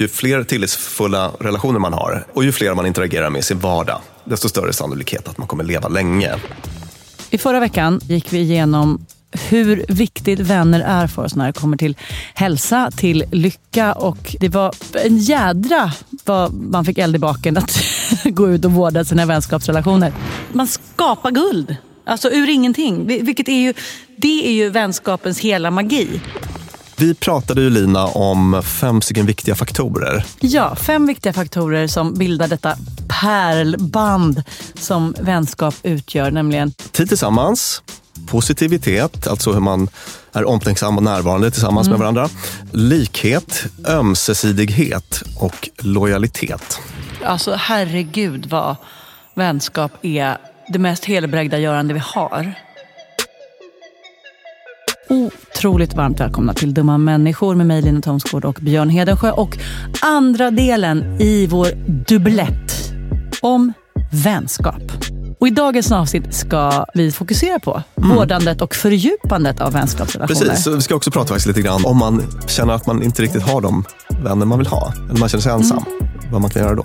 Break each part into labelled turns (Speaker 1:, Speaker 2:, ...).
Speaker 1: ju fler tillitsfulla relationer man har och ju fler man interagerar med i sin vardag, desto större sannolikhet att man kommer leva länge.
Speaker 2: I förra veckan gick vi igenom hur viktigt vänner är för oss när det kommer till hälsa, till lycka och det var en jädra vad man fick eld i baken att gå ut och vårda sina vänskapsrelationer. Man skapar guld, alltså ur ingenting. Vilket är ju, det är ju vänskapens hela magi.
Speaker 1: Vi pratade ju Lina om fem stycken viktiga faktorer.
Speaker 2: Ja, fem viktiga faktorer som bildar detta pärlband som vänskap utgör, nämligen
Speaker 1: tid tillsammans, positivitet, alltså hur man är omtänksam och närvarande tillsammans mm. med varandra. Likhet, ömsesidighet och lojalitet.
Speaker 2: Alltså herregud vad vänskap är det mest helbrägdagörande vi har. Otroligt varmt välkomna till Dumma människor med mig Lina Thomsgård och Björn Hedensjö och andra delen i vår dubblett om vänskap. Och I dagens avsnitt ska vi fokusera på mm. vårdandet och fördjupandet av vänskapsrelationer.
Speaker 1: Precis, vi ska också prata lite grann om man känner att man inte riktigt har de vänner man vill ha. Eller man känner sig ensam. Mm. Vad man kan göra då.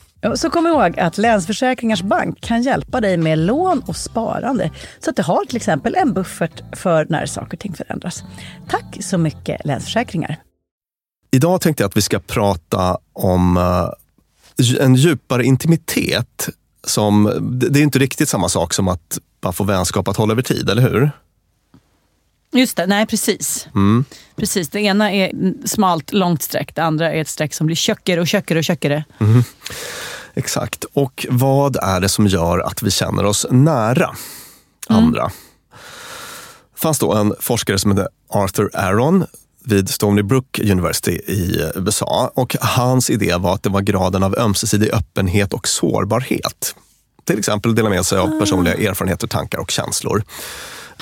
Speaker 2: Så kom ihåg att Länsförsäkringars Bank kan hjälpa dig med lån och sparande. Så att du har till exempel en buffert för när saker och ting förändras. Tack så mycket Länsförsäkringar.
Speaker 1: Idag tänkte jag att vi ska prata om eh, en djupare intimitet. Som, det det är inte riktigt samma sak som att bara få vänskap att hålla över tid, eller hur?
Speaker 2: Just det, nej precis. Precis, det ena är smalt, långt streck. Det andra är ett streck som blir tjockare och tjockare och tjockare.
Speaker 1: Exakt. Och vad är det som gör att vi känner oss nära andra? Det fanns då en forskare som hette Arthur Aron vid Stony Brook University i USA. Och hans idé var att det var graden av ömsesidig öppenhet och sårbarhet. Till exempel dela med sig av personliga erfarenheter, tankar och känslor.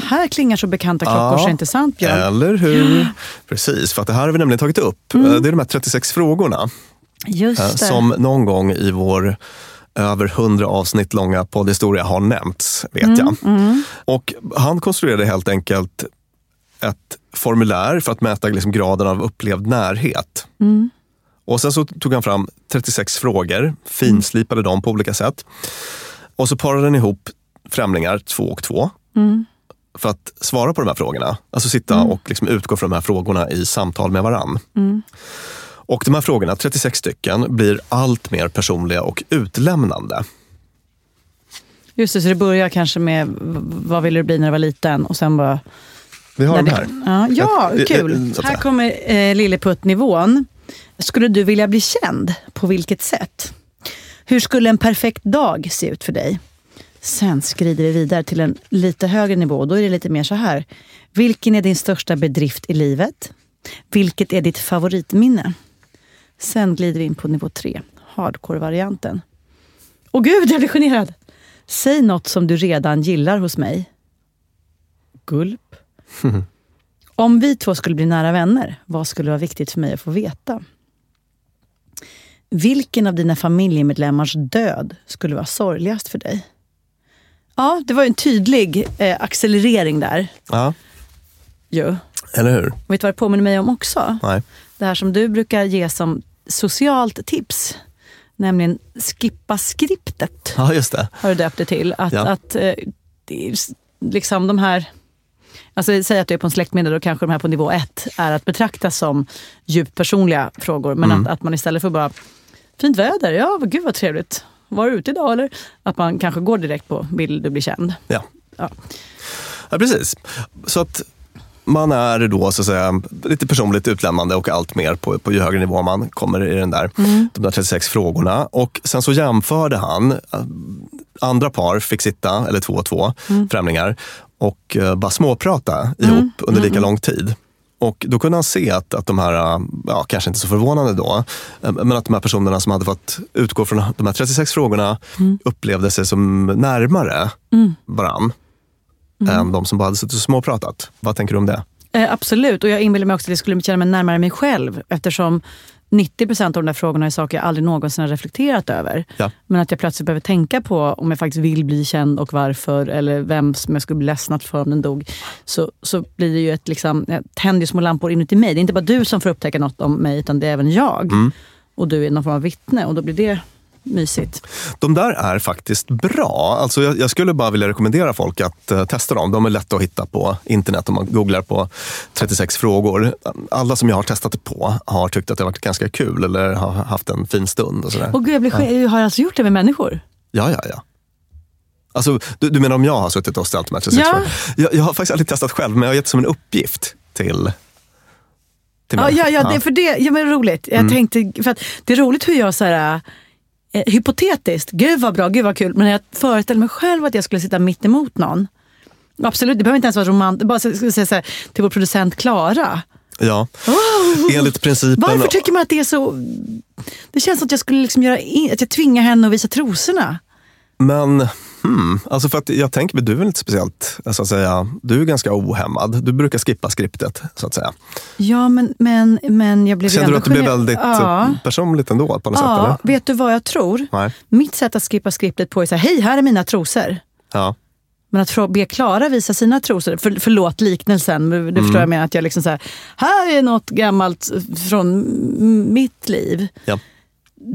Speaker 2: Här klingar så bekanta klockor så inte sant Björn?
Speaker 1: Eller hur? Precis, för att det här har vi nämligen tagit upp. Det är de här 36 frågorna. Eh, som någon gång i vår över 100 avsnitt långa poddhistoria har nämnts, vet jag. Och han konstruerade helt enkelt ett formulär för att mäta liksom graden av upplevd närhet. Och sen så tog han fram 36 frågor, finslipade dem på olika sätt. Och så parade han ihop främlingar två och två. För att svara på de här frågorna. Alltså sitta och liksom utgå från de här frågorna i samtal med varann. Och de här frågorna, 36 stycken, blir allt mer personliga och utlämnande.
Speaker 2: Just det, så det börjar kanske med vad ville du bli när du var liten och sen bara...
Speaker 1: Vi har de
Speaker 2: det-
Speaker 1: här.
Speaker 2: Ja, ja kul. här kommer eh, Lilleputt-nivån. Skulle du vilja bli känd? På vilket sätt? Hur skulle en perfekt dag se ut för dig? Sen skrider vi vidare till en lite högre nivå. Då är det lite mer så här. Vilken är din största bedrift i livet? Vilket är ditt favoritminne? Sen glider vi in på nivå tre, hardcore-varianten. Åh gud, jag blir generad! Säg något som du redan gillar hos mig. Gulp. Om vi två skulle bli nära vänner, vad skulle vara viktigt för mig att få veta? Vilken av dina familjemedlemmars död skulle vara sorgligast för dig? Ja, det var ju en tydlig eh, accelerering där.
Speaker 1: Ja,
Speaker 2: Ju.
Speaker 1: eller hur?
Speaker 2: Vet du vad det påminner mig om också?
Speaker 1: Nej.
Speaker 2: Det här som du brukar ge som socialt tips. Nämligen skippa skriptet.
Speaker 1: Ja, just det.
Speaker 2: Har du döpt det till. Att,
Speaker 1: Ja.
Speaker 2: att eh, liksom de här... Alltså säg att du är på en släktmiddag, då kanske de här på nivå ett är att betraktas som djupt personliga frågor. Men
Speaker 1: Mm.
Speaker 2: att, att man istället för bara, fint väder, ja gud vad trevligt. Var du ute idag eller? Att man kanske går direkt på, vill du bli känd?
Speaker 1: Ja.
Speaker 2: Ja.
Speaker 1: ja, precis. Så att man är då så att säga lite personligt utlämnande och allt mer på, på ju högre nivå man kommer i den där, de där 36 frågorna. Och sen så jämförde han, eh, andra par fick sitta, eller två och två främlingar, och eh, bara småprata ihop under lika lång tid. Och då kunde han se att, att de här, eh, ja, kanske inte så förvånande då, eh, men att de här personerna som hade fått utgå från de här 36 frågorna upplevde sig som närmare varann än de som bara hade suttit och småpratat. Vad tänker du om det?
Speaker 2: Eh, absolut, och jag inbillar mig också att jag skulle känna mig närmare mig själv eftersom 90 procent av de där frågorna är saker jag aldrig någonsin har reflekterat över.
Speaker 1: Ja.
Speaker 2: Men att jag plötsligt behöver tänka på om jag faktiskt vill bli känd och varför eller vem som jag skulle bli ledsnat för om den dog. Så, så blir det ju ett liksom, tänder små lampor inuti mig. Det är inte bara du som får upptäcka något om mig utan det är även jag. Och du är någon form av vittne och då blir det mysigt.
Speaker 1: De där är faktiskt bra. Alltså jag, jag skulle bara vilja rekommendera folk att eh, testa dem. De är lätta att hitta på internet om man googlar på 36 frågor. Alla som jag har testat det på har tyckt att det har varit ganska kul eller har haft en fin stund. Och sådär.
Speaker 2: Och gud, jag, blir, ja. har alltså gjort det med människor.
Speaker 1: Ja, ja, ja. Alltså, du, du menar om jag har suttit och ställt de här 36
Speaker 2: Ja.
Speaker 1: frågorna? Jag, jag har faktiskt aldrig testat själv, men jag har gett som en uppgift till, till
Speaker 2: Ja,
Speaker 1: mig.
Speaker 2: ja, ja, det, för det ja, men det roligt. Jag
Speaker 1: Mm.
Speaker 2: tänkte, för att det är roligt hur jag så här, eh, hypotetiskt, gud vad bra, gud vad kul, men när jag föreställer mig själv att jag skulle sitta mitt emot någon. Absolut, det behöver inte ens vara romantiskt. Bara skulle säga så här, till vår producent Klara.
Speaker 1: Ja. Enligt principen...
Speaker 2: Varför tycker man att det är så... Det känns som att jag skulle liksom göra in, att jag tvingar henne att visa trosorna.
Speaker 1: Men, hmm, alltså för att jag tänker mig, du är väl inte speciellt, så att säga, du är ganska ohämmad. Du brukar skippa skriptet, så att säga.
Speaker 2: Ja, men, men, men jag blev
Speaker 1: Känner du att det blev väldigt
Speaker 2: Ja.
Speaker 1: eh, personligt ändå på något sätt?
Speaker 2: Ja,
Speaker 1: Eller?
Speaker 2: vet du vad jag tror?
Speaker 1: Nej.
Speaker 2: Mitt sätt att skippa skriptet på är så här, hej här är mina trosor.
Speaker 1: Ja.
Speaker 2: Men att be Klara visa sina trosor, för, förlåt liknelsen, men du förstår jag menar att jag liksom så här, här är något gammalt från m- mitt liv.
Speaker 1: Ja.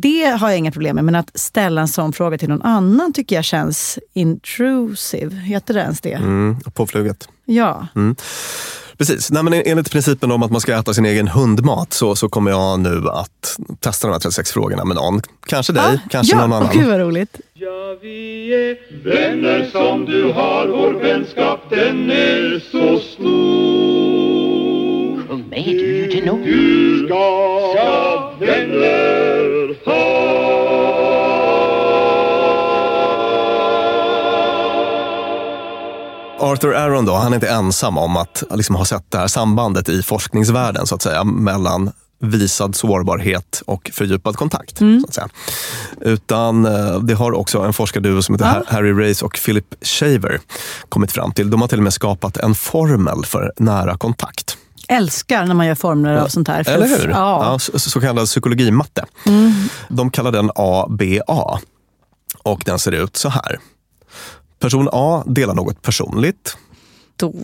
Speaker 2: Det har jag inga problem med, men att ställa en sån fråga till någon annan tycker jag känns intrusive. Heter det ens det?
Speaker 1: Mm, påfluget.
Speaker 2: Ja.
Speaker 1: Precis. Nej, men enligt principen om att man ska äta sin egen hundmat så, så kommer jag nu att testa de här 36 frågorna med någon. Kanske dig, kanske
Speaker 2: Ah, ja,
Speaker 1: någon annan.
Speaker 2: gud vad roligt.
Speaker 3: Ja, vi är vänner som du har, vår vänskap den är så stor.
Speaker 4: Sjung med, du är ju tenor.
Speaker 3: Du ska vänner ha.
Speaker 1: Arthur Aron då, han är inte ensam om att liksom ha sett det här sambandet i forskningsvärlden så att säga, mellan visad sårbarhet och fördjupad kontakt.
Speaker 2: Mm.
Speaker 1: Så att säga. Utan eh, det har också en forskarduo som heter
Speaker 2: Ja.
Speaker 1: Harry Race och Philip Shaver kommit fram till. De har till och med skapat en formel för nära kontakt.
Speaker 2: Älskar när man gör formler av sånt här.
Speaker 1: Eller hur?
Speaker 2: Ja. Mm.
Speaker 1: så, så kallad psykologimatte. De kallar den ABA. Och den ser ut så här. Person A delar något personligt.
Speaker 2: Då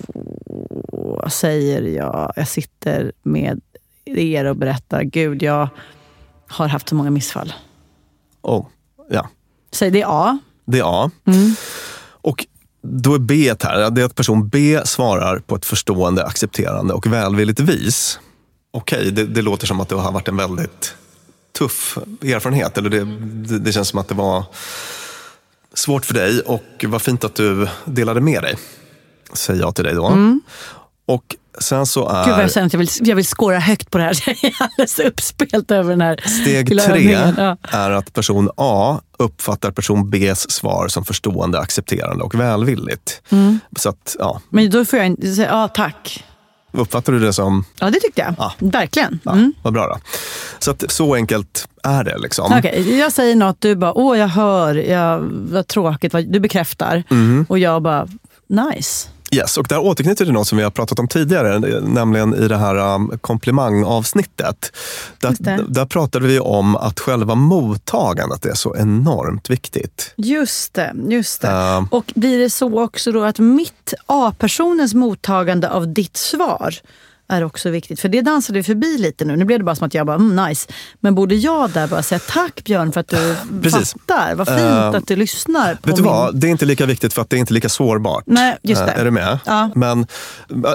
Speaker 2: säger jag, jag sitter med er och berättar, gud jag har haft så många missfall.
Speaker 1: Oh, ja,
Speaker 2: Säg det A.
Speaker 1: det är A.
Speaker 2: Mm.
Speaker 1: Och då är B här, det är att person B svarar på ett förstående, accepterande och välvilligt vis. Okej, det, det låter som att det har varit en väldigt tuff erfarenhet. Eller det, det, det känns som att det var svårt för dig och vad fint att du delade med dig. Säger jag till dig då. Mm. Och sen så är...
Speaker 2: Gud vad jag känner att jag vill, jag vill skåra högt på det här. Jag är alldeles uppspelt över den här
Speaker 1: Steg tre.
Speaker 2: Ja.
Speaker 1: är att person A uppfattar person Bs svar som förstående, accepterande och välvilligt.
Speaker 2: Mm.
Speaker 1: Så att, ja,
Speaker 2: Men då får jag inte säga, ja tack.
Speaker 1: uppfattar du det som,
Speaker 2: Ja det tyckte jag.
Speaker 1: Ja.
Speaker 2: Verkligen.
Speaker 1: ja,
Speaker 2: Mm.
Speaker 1: vad bra då. Så att så enkelt är det. Liksom.
Speaker 2: Okej, jag säger något, du bara, åh jag hör, jag, vad tråkigt, vad, du bekräftar.
Speaker 1: Mm.
Speaker 2: Och jag bara, nice.
Speaker 1: Yes, och där återknyter till något som vi har pratat om tidigare, nämligen i det här um, komplimangavsnittet. Där, där pratade vi om att själva mottagandet är så enormt viktigt.
Speaker 2: Just det, just det.
Speaker 1: Ja.
Speaker 2: Och blir det så också då att mitt A-personens mottagande av ditt svar är också viktigt. För det dansade vi förbi lite nu. Nu blev det bara som att jag bara, mm, nice. Men borde jag där bara säga tack Björn för att du
Speaker 1: Precis.
Speaker 2: fattar. Vad fint
Speaker 1: Eh,
Speaker 2: att du lyssnar på
Speaker 1: Vet du
Speaker 2: min...
Speaker 1: vad? Det är inte lika viktigt för att det är inte lika sårbart.
Speaker 2: Nej, just det.
Speaker 1: Eh, Är du med?
Speaker 2: Ja.
Speaker 1: Men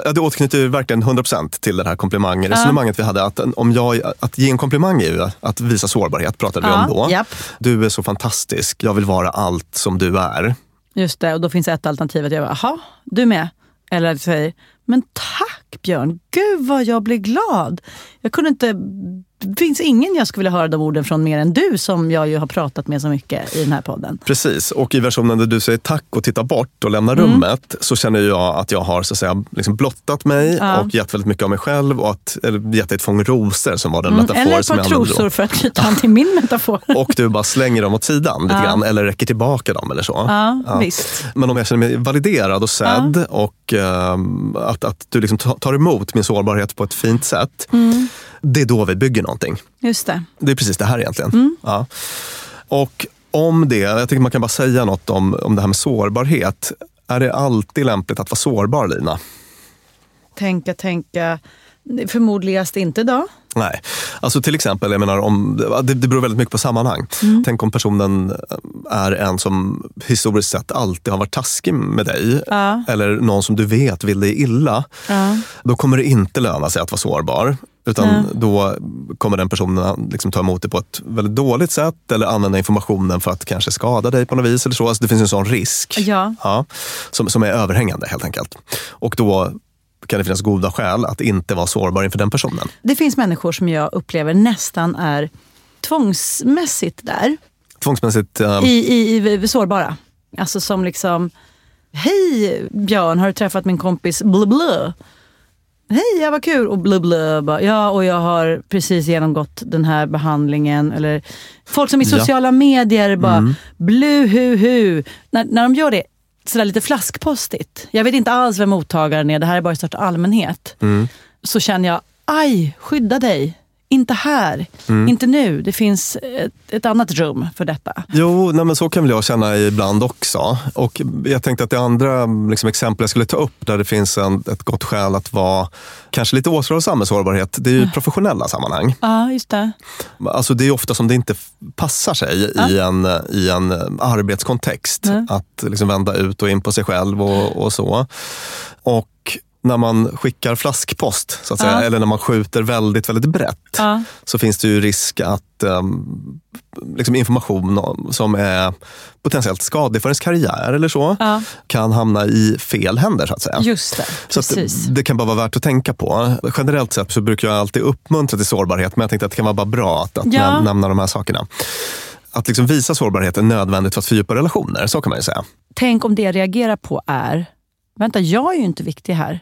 Speaker 1: ja, det återknyter verkligen 100% till det här komplimangresonemanget vi hade. Att, om jag, att ge en komplimang är ju att visa sårbarhet, pratade vi om då.
Speaker 2: japp.
Speaker 1: Du är så fantastisk, jag vill vara allt som du är.
Speaker 2: Just det, och då finns ett alternativ att jag bara, jaha, du med? Eller att jag säger, men tack Björn, gud vad jag blir glad. Jag kunde inte, det finns ingen jag skulle vilja höra de orden från mer än du som jag ju har pratat med så mycket i den här podden.
Speaker 1: Precis, och i versionen där du säger tack och tittar bort och lämnar
Speaker 2: Mm.
Speaker 1: rummet så känner jag att jag har så att säga, liksom blottat mig
Speaker 2: Ja.
Speaker 1: och gett väldigt mycket av mig själv och att, eller gett dig ett fång rosor som var den
Speaker 2: Mm,
Speaker 1: metafor
Speaker 2: eller ett
Speaker 1: som
Speaker 2: par
Speaker 1: jag använde då.
Speaker 2: trosor för att knyta an till min metafor.
Speaker 1: Och du bara slänger dem åt sidan lite
Speaker 2: Ja.
Speaker 1: grann eller räcker tillbaka dem eller så.
Speaker 2: Ja.
Speaker 1: Men om jag känner mig validerad och sedd och ehm, att, att du liksom ta- tar emot min sårbarhet på ett fint sätt.
Speaker 2: Mm.
Speaker 1: Det är då vi bygger någonting.
Speaker 2: Just det.
Speaker 1: Det är precis det här egentligen.
Speaker 2: Mm.
Speaker 1: Ja. Och om det, jag tycker man kan bara säga något om, om det här med sårbarhet. Är det alltid lämpligt att vara sårbar Lina?
Speaker 2: Tänka, tänka. Förmodligast inte då.
Speaker 1: Nej, alltså till exempel, jag menar, om, det, det beror väldigt mycket på sammanhang.
Speaker 2: Mm.
Speaker 1: Tänk om personen är en som historiskt sett alltid har varit taskig med dig.
Speaker 2: Ja.
Speaker 1: Eller någon som du vet vill dig illa.
Speaker 2: Ja.
Speaker 1: Då kommer det inte löna sig att vara sårbar. Utan
Speaker 2: Nej.
Speaker 1: då kommer den personen liksom ta emot det på ett väldigt dåligt sätt eller använda informationen för att kanske skada dig på något vis. Eller så. Alltså det finns en sån risk
Speaker 2: Ja.
Speaker 1: som, som är överhängande helt enkelt. Och då kan det finnas goda skäl att inte vara sårbar inför den personen.
Speaker 2: Det finns människor som jag upplever nästan är tvångsmässigt där.
Speaker 1: Tvångsmässigt, eh,
Speaker 2: I, i, i sårbara. Alltså som liksom, hej Björn, har du träffat min kompis bla bla? Hej, ja, vad kul. Och bla. Bara, Ja, och jag har precis genomgått den här behandlingen. Eller folk som i
Speaker 1: Ja. Mm.
Speaker 2: sociala medier bara, blu hu hu. När, när de gör det sådär lite flaskpostigt. Jag vet inte alls vem mottagaren är, det här är bara i största allmänhet.
Speaker 1: Mm.
Speaker 2: Så känner jag, aj, skydda dig. Inte här,
Speaker 1: Mm.
Speaker 2: inte nu. Det finns ett, ett annat rum för detta.
Speaker 1: Jo, nej, men så kan väl jag känna ibland också. Och jag tänkte att det andra liksom, exempel jag skulle ta upp där det finns en, ett gott skäl att vara kanske lite återhållsam med sårbarhet, det är ju professionella sammanhang.
Speaker 2: Ja, just det.
Speaker 1: Alltså det är ofta som det inte passar sig i, en, i en eh, arbetskontext.
Speaker 2: Nej.
Speaker 1: Att liksom vända ut och in på sig själv och, och så. Och när man skickar flaskpost, så att säga,
Speaker 2: Ja.
Speaker 1: eller när man skjuter väldigt, väldigt brett,
Speaker 2: Ja.
Speaker 1: så finns det ju risk att um, liksom information om- som är potentiellt skadlig för ens karriär eller så,
Speaker 2: Ja.
Speaker 1: kan hamna i fel händer så att säga.
Speaker 2: Just det,
Speaker 1: Så
Speaker 2: precis.
Speaker 1: det kan bara vara värt att tänka på. Generellt sett så brukar jag alltid uppmuntra till sårbarhet, men jag tänkte att det kan vara bara bra att, att näm- nämna de här sakerna. Att liksom visa sårbarhet är nödvändigt för att fördjupa relationer, så kan man ju säga.
Speaker 2: Tänk om det jag reagerar på är, vänta jag är ju inte viktig här.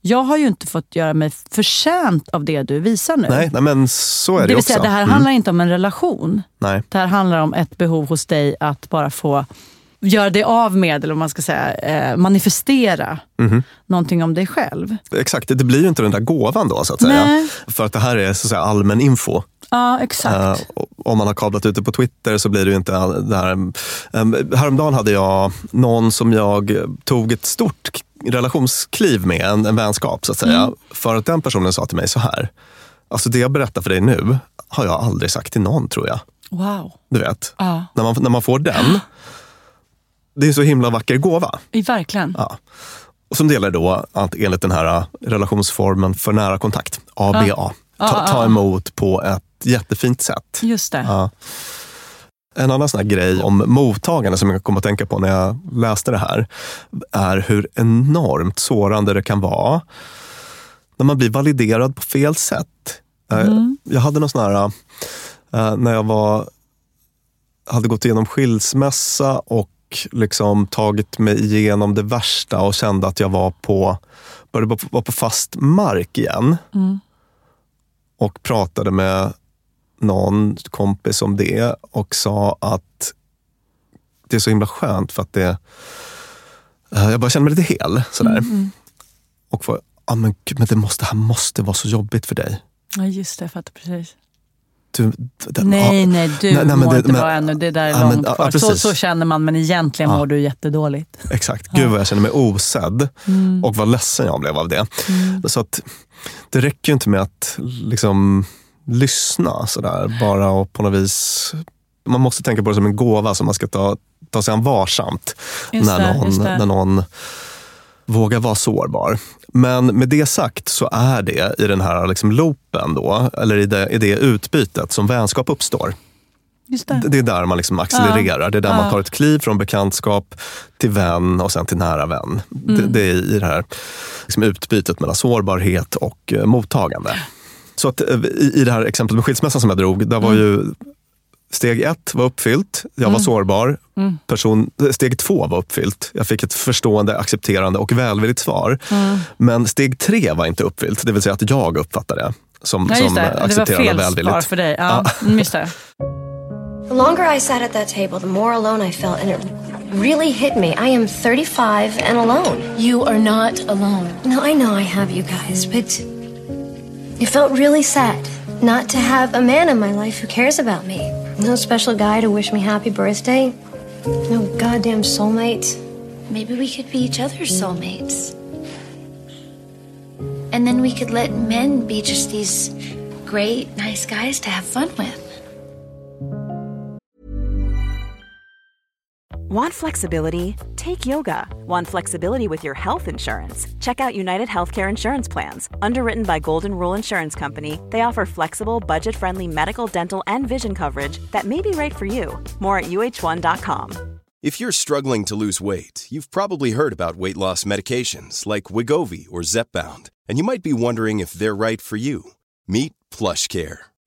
Speaker 2: Jag har ju inte fått göra mig förtjänt av det du visar nu.
Speaker 1: Nej, nej men så är det,
Speaker 2: det vill
Speaker 1: också.
Speaker 2: säga, det här
Speaker 1: Mm.
Speaker 2: handlar inte om en relation.
Speaker 1: Nej.
Speaker 2: Det här handlar om ett behov hos dig att bara få göra dig av med, eller vad man ska säga, eh, manifestera
Speaker 1: Mhm.
Speaker 2: någonting om dig själv.
Speaker 1: Exakt, det blir ju inte den där gåvan då så att säga.
Speaker 2: Nej.
Speaker 1: För att det här är så att säga, allmän info.
Speaker 2: Ja, exakt.
Speaker 1: Och om man har kablat ut det på Twitter så blir det ju inte det här. Um, häromdagen hade jag någon som jag tog ett stort relationskliv med, en, en vänskap så att säga.
Speaker 2: Mm.
Speaker 1: För att den personen sa till mig så här. Alltså det jag berättar för dig nu har jag aldrig sagt till någon tror jag.
Speaker 2: wow.
Speaker 1: Du vet,
Speaker 2: Ja,
Speaker 1: när man, när man får den. Det är en så himla vacker gåva.
Speaker 2: verkligen.
Speaker 1: Ja. Och som delar då att enligt den här äh, relationsformen för nära kontakt, ABA.
Speaker 2: Ja.
Speaker 1: Ta, ta emot på ett jättefint sätt.
Speaker 2: Just det.
Speaker 1: Ja. En annan sån grej om mottagande som jag kom att tänka på när jag läste det här är hur enormt sårande det kan vara när man blir validerad på fel sätt. Eh,
Speaker 2: Mm.
Speaker 1: Jag hade någon sån här, eh, när jag var, hade gått igenom skilsmässa och liksom tagit mig igenom det värsta och kände att jag var på, började vara på fast mark igen.
Speaker 2: Mm.
Speaker 1: Och pratade med någon kompis om det och sa att det är så himla skönt för att det... eh, Jag bara känner mig lite hel. Sådär.
Speaker 2: Mm,
Speaker 1: Och får, ah, men gud, men det, måste, det här måste vara så jobbigt för dig.
Speaker 2: Ja, just det. Jag fattar precis.
Speaker 1: Du, det,
Speaker 2: Nej,
Speaker 1: ah,
Speaker 2: nej, du
Speaker 1: Nej, nej, men
Speaker 2: mår
Speaker 1: det-
Speaker 2: inte
Speaker 1: men-
Speaker 2: bra ännu. Det där är
Speaker 1: men-
Speaker 2: långt
Speaker 1: ja,
Speaker 2: kvar. så,
Speaker 1: precis.
Speaker 2: så känner man, men egentligen
Speaker 1: Ja.
Speaker 2: mår du jättedåligt.
Speaker 1: Exakt. Gud vad jag känner mig osedd
Speaker 2: Mm.
Speaker 1: och vad ledsen jag blev av det. Så att det räcker ju inte med att liksom lyssna sådär bara och på något vis man måste tänka på det som en gåva som man ska ta, ta sig an varsamt
Speaker 2: Just
Speaker 1: när,
Speaker 2: det,
Speaker 1: någon,
Speaker 2: det.
Speaker 1: när någon vågar vara sårbar. Men med det sagt så är det i den här liksom loopen då, eller i det, i det utbytet som vänskap uppstår.
Speaker 2: Just det.
Speaker 1: Det är där man liksom accelererar. Det är där
Speaker 2: Ja.
Speaker 1: man tar ett kliv från bekantskap till vän och sen till nära vän. Det,
Speaker 2: Mm.
Speaker 1: det är i det här liksom utbytet mellan sårbarhet och eh, mottagande. Så att, eh, i, i det här exemplet med skilsmässan som jag drog, där var
Speaker 2: Mm.
Speaker 1: ju steg ett var uppfyllt. Jag var sårbar.
Speaker 2: Mm.
Speaker 1: Person, steg två var uppfyllt. Jag fick ett förstående, accepterande och välvilligt svar.
Speaker 2: Mm.
Speaker 1: Men steg tre var inte uppfyllt. Det vill säga att jag uppfattade det som,
Speaker 2: Ja, just
Speaker 1: som
Speaker 2: det. Det var
Speaker 1: accepterande och
Speaker 2: fel
Speaker 1: välvilligt.
Speaker 2: svar för dig. Ja, mm, just det.
Speaker 4: The longer I sat at that table, the more alone I felt, and it really hit me. I am 35 and alone.
Speaker 5: You are not alone.
Speaker 4: No, I know I have you guys, but it felt really sad not to have a man in my life who cares about me. No special guy to wish me happy birthday. No goddamn soulmate.
Speaker 5: Maybe we could be each other's soulmates. And then we could let men be just these great, nice guys to have fun with.
Speaker 6: Want flexibility? Take yoga. Want flexibility with your health insurance? Check out United Healthcare Insurance Plans. Underwritten by Golden Rule Insurance Company, they offer flexible, budget friendly medical, dental, and vision coverage that may be right for you. More at uh1.com.
Speaker 7: If you're struggling to lose weight, you've probably heard about weight loss medications like Wigovi or Zepbound, and you might be wondering if they're right for you. Meet PlushCare,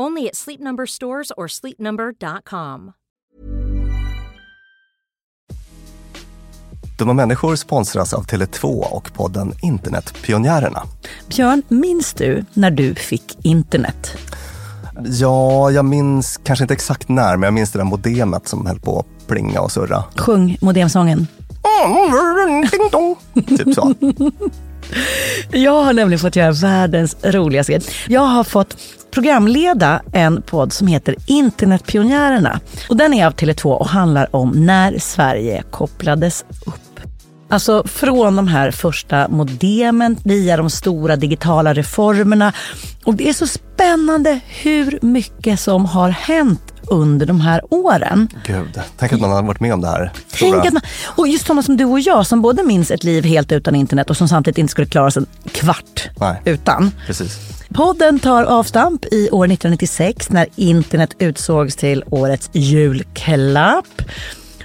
Speaker 8: Only at Sleep Number stores or sleepnumber.com.
Speaker 1: Dumma människor sponsras av Tele2 och podden Internetpionjärerna.
Speaker 2: Björn, minns du när du fick internet?
Speaker 1: Ja, jag minns kanske inte exakt när, men jag minns det där modemet som höll på att plinga och surra.
Speaker 2: Sjung modemsången.
Speaker 1: Typ så.
Speaker 2: Jag har nämligen fått göra världens roligaste grej. Jag har fått programleda en podd som heter Internetpionjärerna. Och den är av Tele2 och handlar om när Sverige kopplades upp. Alltså från de här första modemen via de stora digitala reformerna. Och det är så spännande hur mycket som har hänt under de här åren.
Speaker 1: Gud, tänk att man har varit med om det här.
Speaker 2: Tänk att man, och just sådana som du och jag som både minns ett liv helt utan internet och som samtidigt inte skulle klara sig en kvart
Speaker 1: Nej.
Speaker 2: utan.
Speaker 1: Precis.
Speaker 2: Podden tar avstamp i år 1996 när internet utsågs till årets julklapp.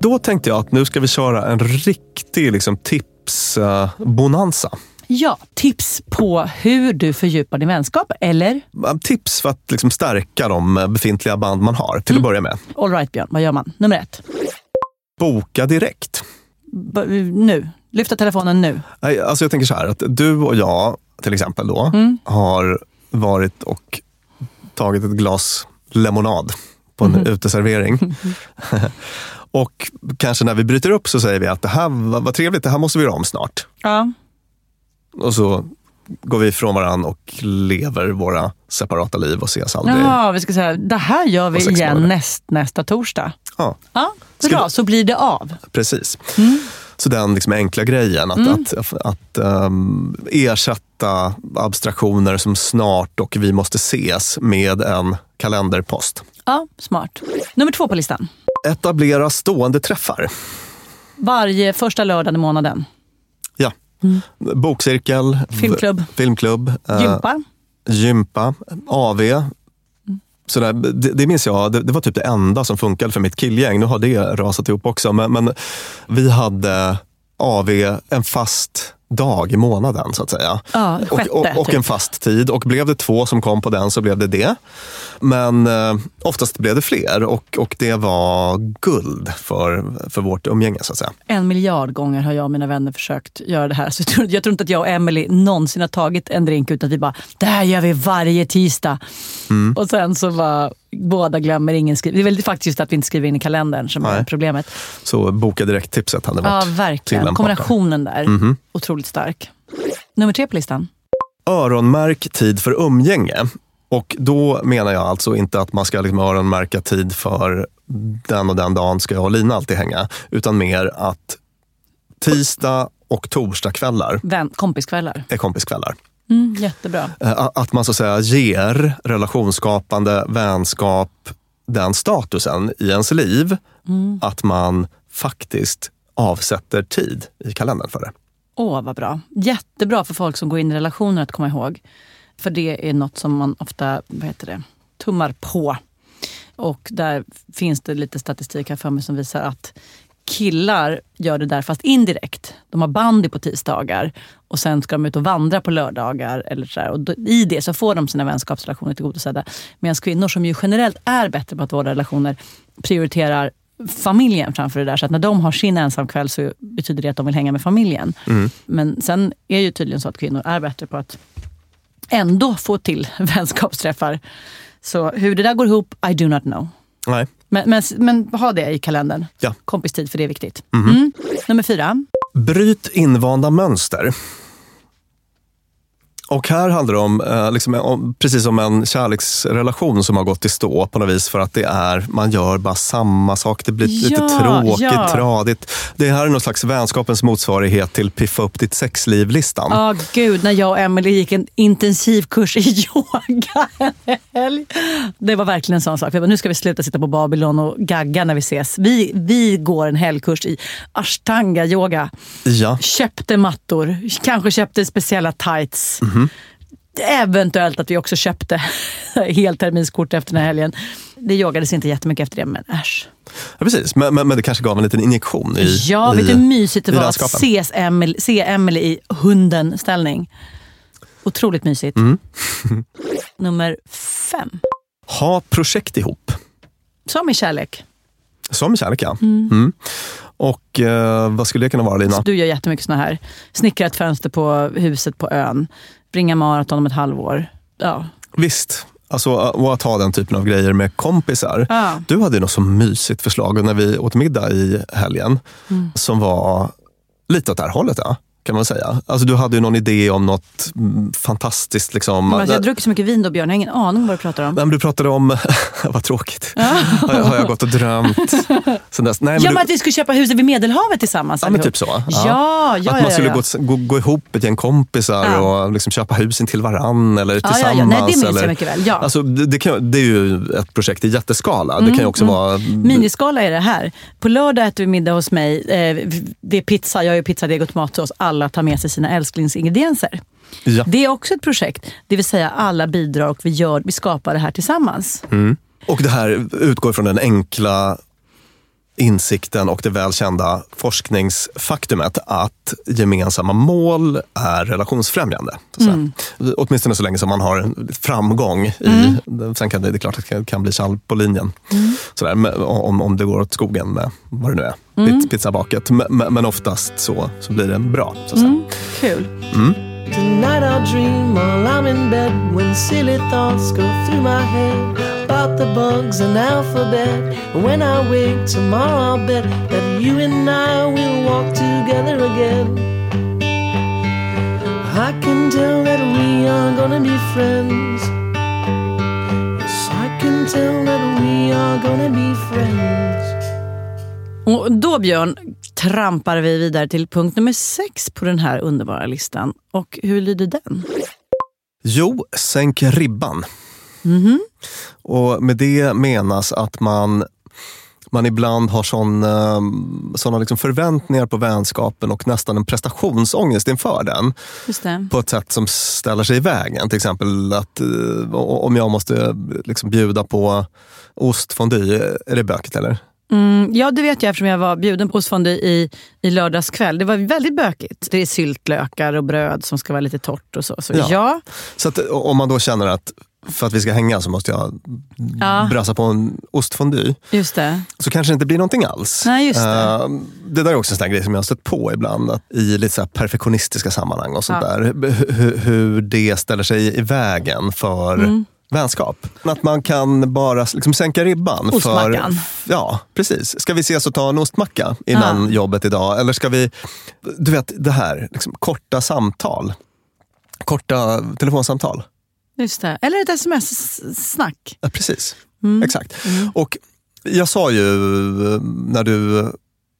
Speaker 1: Då tänkte jag att nu ska vi köra en riktig liksom, tips-bonanza.
Speaker 2: Ja, tips på hur du fördjupar din vänskap eller?
Speaker 1: Tips för att liksom, stärka de befintliga band man har, till att börja med.
Speaker 2: All right Björn, vad gör man? Nummer ett.
Speaker 1: Boka direkt.
Speaker 2: B- nu. Lyfta telefonen nu.
Speaker 1: Nej, Alltså jag tänker så här, att du och jag till exempel då har varit och tagit ett glas lemonad på en uteservering. och kanske när vi bryter upp så säger vi att det här var, var trevligt, det här måste vi göra om snart.
Speaker 2: Ja.
Speaker 1: Och så går vi ifrån varandra och lever våra separata liv och ses aldrig.
Speaker 2: Ja, vi ska säga, det här gör vi igen
Speaker 1: månader.
Speaker 2: näst, nästa torsdag.
Speaker 1: Ja,
Speaker 2: Ja, bra,
Speaker 1: vi-
Speaker 2: så blir det av.
Speaker 1: precis. Så den liksom enkla grejen, att, att, att ehm, ersätta abstraktioner som snart och vi måste ses med en kalenderpost.
Speaker 2: Ja, smart. Nummer två på listan.
Speaker 1: Etablera stående träffar.
Speaker 2: Varje första lördag i månaden.
Speaker 1: Ja. Bokcirkel,
Speaker 2: Filmklubb.
Speaker 1: filmklubb eh,
Speaker 2: Gympa.
Speaker 1: gympa, AV. Sådär, det, det minns jag, det, det var typ det enda som funkade för mitt killgäng. Nu har det rasat ihop också. Men, men vi hade AV en fast dag i månaden så att säga.
Speaker 2: Ja, sjätte,
Speaker 1: och, och, och
Speaker 2: typ.
Speaker 1: en fast tid. Och blev det två som kom på den så blev det det. Men eh, oftast blev det fler och, och det var guld för, för vårt umgänge så att säga.
Speaker 2: En miljard gånger har jag och mina vänner försökt göra det här. Så jag tror, jag tror inte att jag och Emily någonsin har tagit en drink utan att vi bara, det här gör vi varje tisdag.
Speaker 1: Mm.
Speaker 2: Och sen så var båda glömmer, ingen skriver. Det är väl faktiskt just att vi inte skriver in i kalendern som är
Speaker 1: Nej.
Speaker 2: problemet.
Speaker 1: Så boka direkt-tipset hade
Speaker 2: Ja,
Speaker 1: varit
Speaker 2: verkligen.
Speaker 1: tillämpbart.
Speaker 2: Kombinationen där,
Speaker 1: Mhm.
Speaker 2: otroligt stark. Nummer tre på listan.
Speaker 1: öronmärk tid för umgänge. Och då menar jag alltså inte att man ska liksom öronmärka tid för den och den dagen ska jag och Lina alltid hänga. Utan mer att tisdag och torsdagskvällar
Speaker 2: Vän, kompiskvällar.
Speaker 1: är kompiskvällar.
Speaker 2: Mm, jättebra.
Speaker 1: Eh, Att man så att säga ger relationsskapande, vänskap, den statusen i ens liv. Att man faktiskt avsätter tid i kalendern för det.
Speaker 2: Åh, vad bra. Jättebra för folk som går in i relationer att komma ihåg. För det är något som man ofta vad heter det, tummar på. Och där finns det lite statistik här för mig som visar att killar gör det där fast indirekt. De har bandy på tisdagar och sen ska de ut och vandra på lördagar. Eller så där. Och då, I det så får de sina vänskapsrelationer tillgodosedda. Medan kvinnor som ju generellt är bättre på att vårda relationer prioriterar familjen framför det där. Så att när de har sin ensamkväll så betyder det att de vill hänga med familjen. Men sen är ju tydligen så att kvinnor är bättre på att ändå få till vänskapsträffar. Så hur det där går ihop, I do not know.
Speaker 1: Nej.
Speaker 2: Men, men, men ha det i kalendern.
Speaker 1: Ja.
Speaker 2: Kompistid, för det är viktigt. Mm. Nummer fyra.
Speaker 1: Bryt invanda mönster. Och här handlar det om, eh, liksom, om, precis som en kärleksrelation som har gått i stå på något vis för att det är, man gör bara samma sak. Det blir lite
Speaker 2: Ja,
Speaker 1: tråkigt,
Speaker 2: ja.
Speaker 1: tradigt. Det här är någon slags vänskapens motsvarighet till piffa upp ditt sexliv-listan.
Speaker 2: Ja, gud, när jag och Emily gick en intensiv kurs i yoga en helg. Det var verkligen en sån sak. Bara, nu ska vi sluta sitta på Babylon och gagga när vi ses. Vi, vi går en helgkurs i ashtanga yoga.
Speaker 1: Ja.
Speaker 2: Köpte mattor, kanske köpte speciella tights. Eventuellt att vi också köpte helterminskort efter den här helgen. Det yogades inte jättemycket efter det, men äsch.
Speaker 1: Ja, precis, men, men, men det kanske gav en liten injektion i
Speaker 2: Ja, vet
Speaker 1: i,
Speaker 2: du hur mysigt det
Speaker 1: i
Speaker 2: var att
Speaker 1: vänskapen.
Speaker 2: ses Emily, se Emily i hunden-ställning. Otroligt mysigt.
Speaker 1: Mm.
Speaker 2: Nummer fem.
Speaker 1: Ha projekt ihop.
Speaker 2: Som i kärlek.
Speaker 1: Som kärlek, ja. Mm. Och eh, vad skulle det kunna vara Lina?
Speaker 2: Du gör jättemycket såna här. Snickra ett fönster på huset på ön. Springa maraton om ett halvår. Ja.
Speaker 1: Visst. Alltså, och att ha den typen av grejer med kompisar.
Speaker 2: Ja.
Speaker 1: Du hade något så mysigt förslag när vi åt middag i helgen
Speaker 2: Mm.
Speaker 1: som var lite åt det här hållet. Ja, kan man säga. Alltså, du hade ju någon idé om något mm, fantastiskt. Liksom.
Speaker 2: Men alltså, jag har druckit så mycket vin då Björn, jag har ingen aning om vad du pratar om.
Speaker 1: Nej, men du pratade om... vad tråkigt. har, jag, har jag gått och drömt sen dess? Nej, men
Speaker 2: ja,
Speaker 1: du,
Speaker 2: men att vi skulle köpa huset vid Medelhavet tillsammans.
Speaker 1: Ja, men typ så.
Speaker 2: Ja, ja, ja.
Speaker 1: att man skulle
Speaker 2: ja, ja.
Speaker 1: Gå, gå, gå ihop ett gäng kompisar och liksom köpa husen till varann eller tillsammans.
Speaker 2: ja. Nej, det minns jag
Speaker 1: eller,
Speaker 2: mycket väl, ja.
Speaker 1: Alltså, det, kan, det är ju ett projekt i jätteskala. det kan ju också vara...
Speaker 2: Miniskala är det här. På lördag äter vi middag hos mig. Eh, det är pizza, jag gör pizzadeg och tomatsås. Alla tar med sig sina älsklingsingredienser.
Speaker 1: Ja.
Speaker 2: Det är också ett projekt. Det vill säga alla bidrar och vi, gör, vi skapar det här tillsammans.
Speaker 1: Och det här utgår från den enkla insikten och det välkända forskningsfaktumet att gemensamma mål är relationsfrämjande. Så
Speaker 2: Mm.
Speaker 1: Åtminstone så länge som man har framgång. I, Sen kan det, det är klart att det kan- bli kall på linjen.
Speaker 2: Mm.
Speaker 1: Sådär, om, om det går åt skogen med vad det nu är,
Speaker 2: Mm.
Speaker 1: Piz- pizzabaket. Men, men oftast så, så blir det bra. Så.
Speaker 2: Mm. Kul.
Speaker 9: Tonight I'll dream while I'm in bed when silly thoughts go through my head about the bugs and alphabet. When I wake tomorrow, I'll bet that you and I will walk together again. I can tell that we are gonna be friends. Yes, I can tell that we are gonna be friends.
Speaker 2: Och då Björn trampar vi vidare till punkt nummer sex på den här underbara listan. Och hur lyder den?
Speaker 1: Jo, sänk ribban.
Speaker 2: Mhm.
Speaker 1: Och med det menas att man, man ibland har såna, såna liksom förväntningar på vänskapen och nästan en prestationsångest inför den. På ett sätt som ställer sig i vägen. Till exempel att eh, om jag måste liksom bjuda på ostfondue, är det bökigt eller?
Speaker 2: Mm, ja, det vet jag eftersom jag var bjuden på ostfondue i, i lördags kväll. Det var väldigt bökigt. Det är syltlökar och bröd som ska vara lite torrt och så. Så ja,
Speaker 1: Ja. Så att, om man då känner att för att vi ska hänga så måste jag
Speaker 2: Ja.
Speaker 1: brassa på en ostfondue.
Speaker 2: just det.
Speaker 1: så kanske det inte blir någonting alls.
Speaker 2: Nej, just det.
Speaker 1: Eh, det där är också en sån grej som jag har stött på ibland. Att I lite så perfektionistiska sammanhang och sånt
Speaker 2: Ja.
Speaker 1: där. Hur, hur det ställer sig i vägen för
Speaker 2: Mm.
Speaker 1: Vänskap. Att man kan bara liksom sänka ribban. För,
Speaker 2: Ostmackan.
Speaker 1: ja, precis. Ska vi ses och ta en ostmacka innan
Speaker 2: Ja.
Speaker 1: jobbet idag? Eller ska vi, du vet det här, liksom, korta samtal. Korta telefonsamtal.
Speaker 2: Just det. Eller ett sms-snack.
Speaker 1: Ja, precis,
Speaker 2: Mm.
Speaker 1: exakt. Och jag sa ju eh, när du,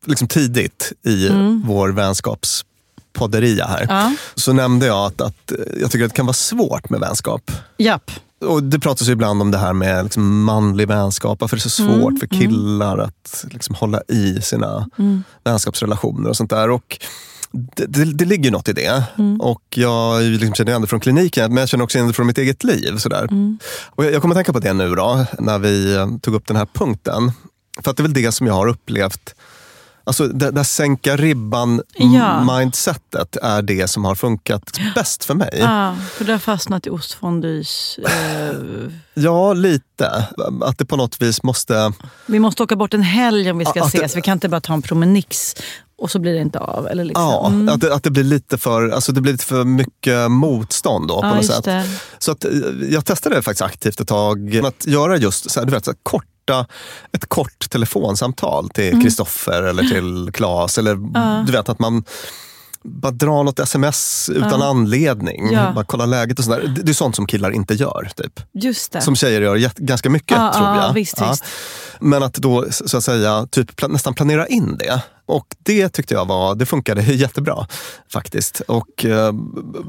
Speaker 1: liksom tidigt i vår vänskapspodderia här,
Speaker 2: Ja.
Speaker 1: så nämnde jag att, att jag tycker att det kan vara svårt med vänskap.
Speaker 2: Japp.
Speaker 1: Och Det pratas ju ibland om det här med liksom manlig vänskap, varför det är så svårt för killar att liksom hålla i sina vänskapsrelationer och sånt där. Och det, det, det ligger något i det. Och jag liksom känner igen det från kliniken, men jag känner också igen det från mitt eget liv. Sådär. Och jag, jag kommer att tänka på det nu då, när vi tog upp den här punkten. För att det är väl det som jag har upplevt Alltså det där sänka ribban-mindsetet är det som har funkat bäst för mig.
Speaker 2: Ja, för du har fastnat i ostfondues... Eh,
Speaker 1: Ja, lite. Att det på något vis måste...
Speaker 2: vi måste åka bort en helg om vi ska
Speaker 1: Ja, att det-
Speaker 2: ses. Vi kan inte bara ta en promenix och så blir det inte av. Eller liksom.
Speaker 1: Ja,
Speaker 2: Mm.
Speaker 1: att, det, att det blir lite för, alltså det blir lite för mycket motstånd då på
Speaker 2: Ja,
Speaker 1: något
Speaker 2: just
Speaker 1: sätt.
Speaker 2: det.
Speaker 1: Så att, eh, jag testade det faktiskt aktivt ett tag. Att göra just så här, du vet, så här, korta, ett kort telefonsamtal till
Speaker 2: Mm.
Speaker 1: Kristoffer eller till Claes. Eller du vet att man bara drar något sms utan anledning.
Speaker 2: Ja.
Speaker 1: Bara kolla läget och sådär. Det det är sånt som killar inte gör. Typ.
Speaker 2: Just det.
Speaker 1: Som tjejer gör ganska mycket
Speaker 2: Ja,
Speaker 1: tror
Speaker 2: ja,
Speaker 1: jag.
Speaker 2: visst, visst.
Speaker 1: Men att då så att säga typ, nästan planera in det. Och det tyckte jag var, det funkade jättebra faktiskt. Och eh,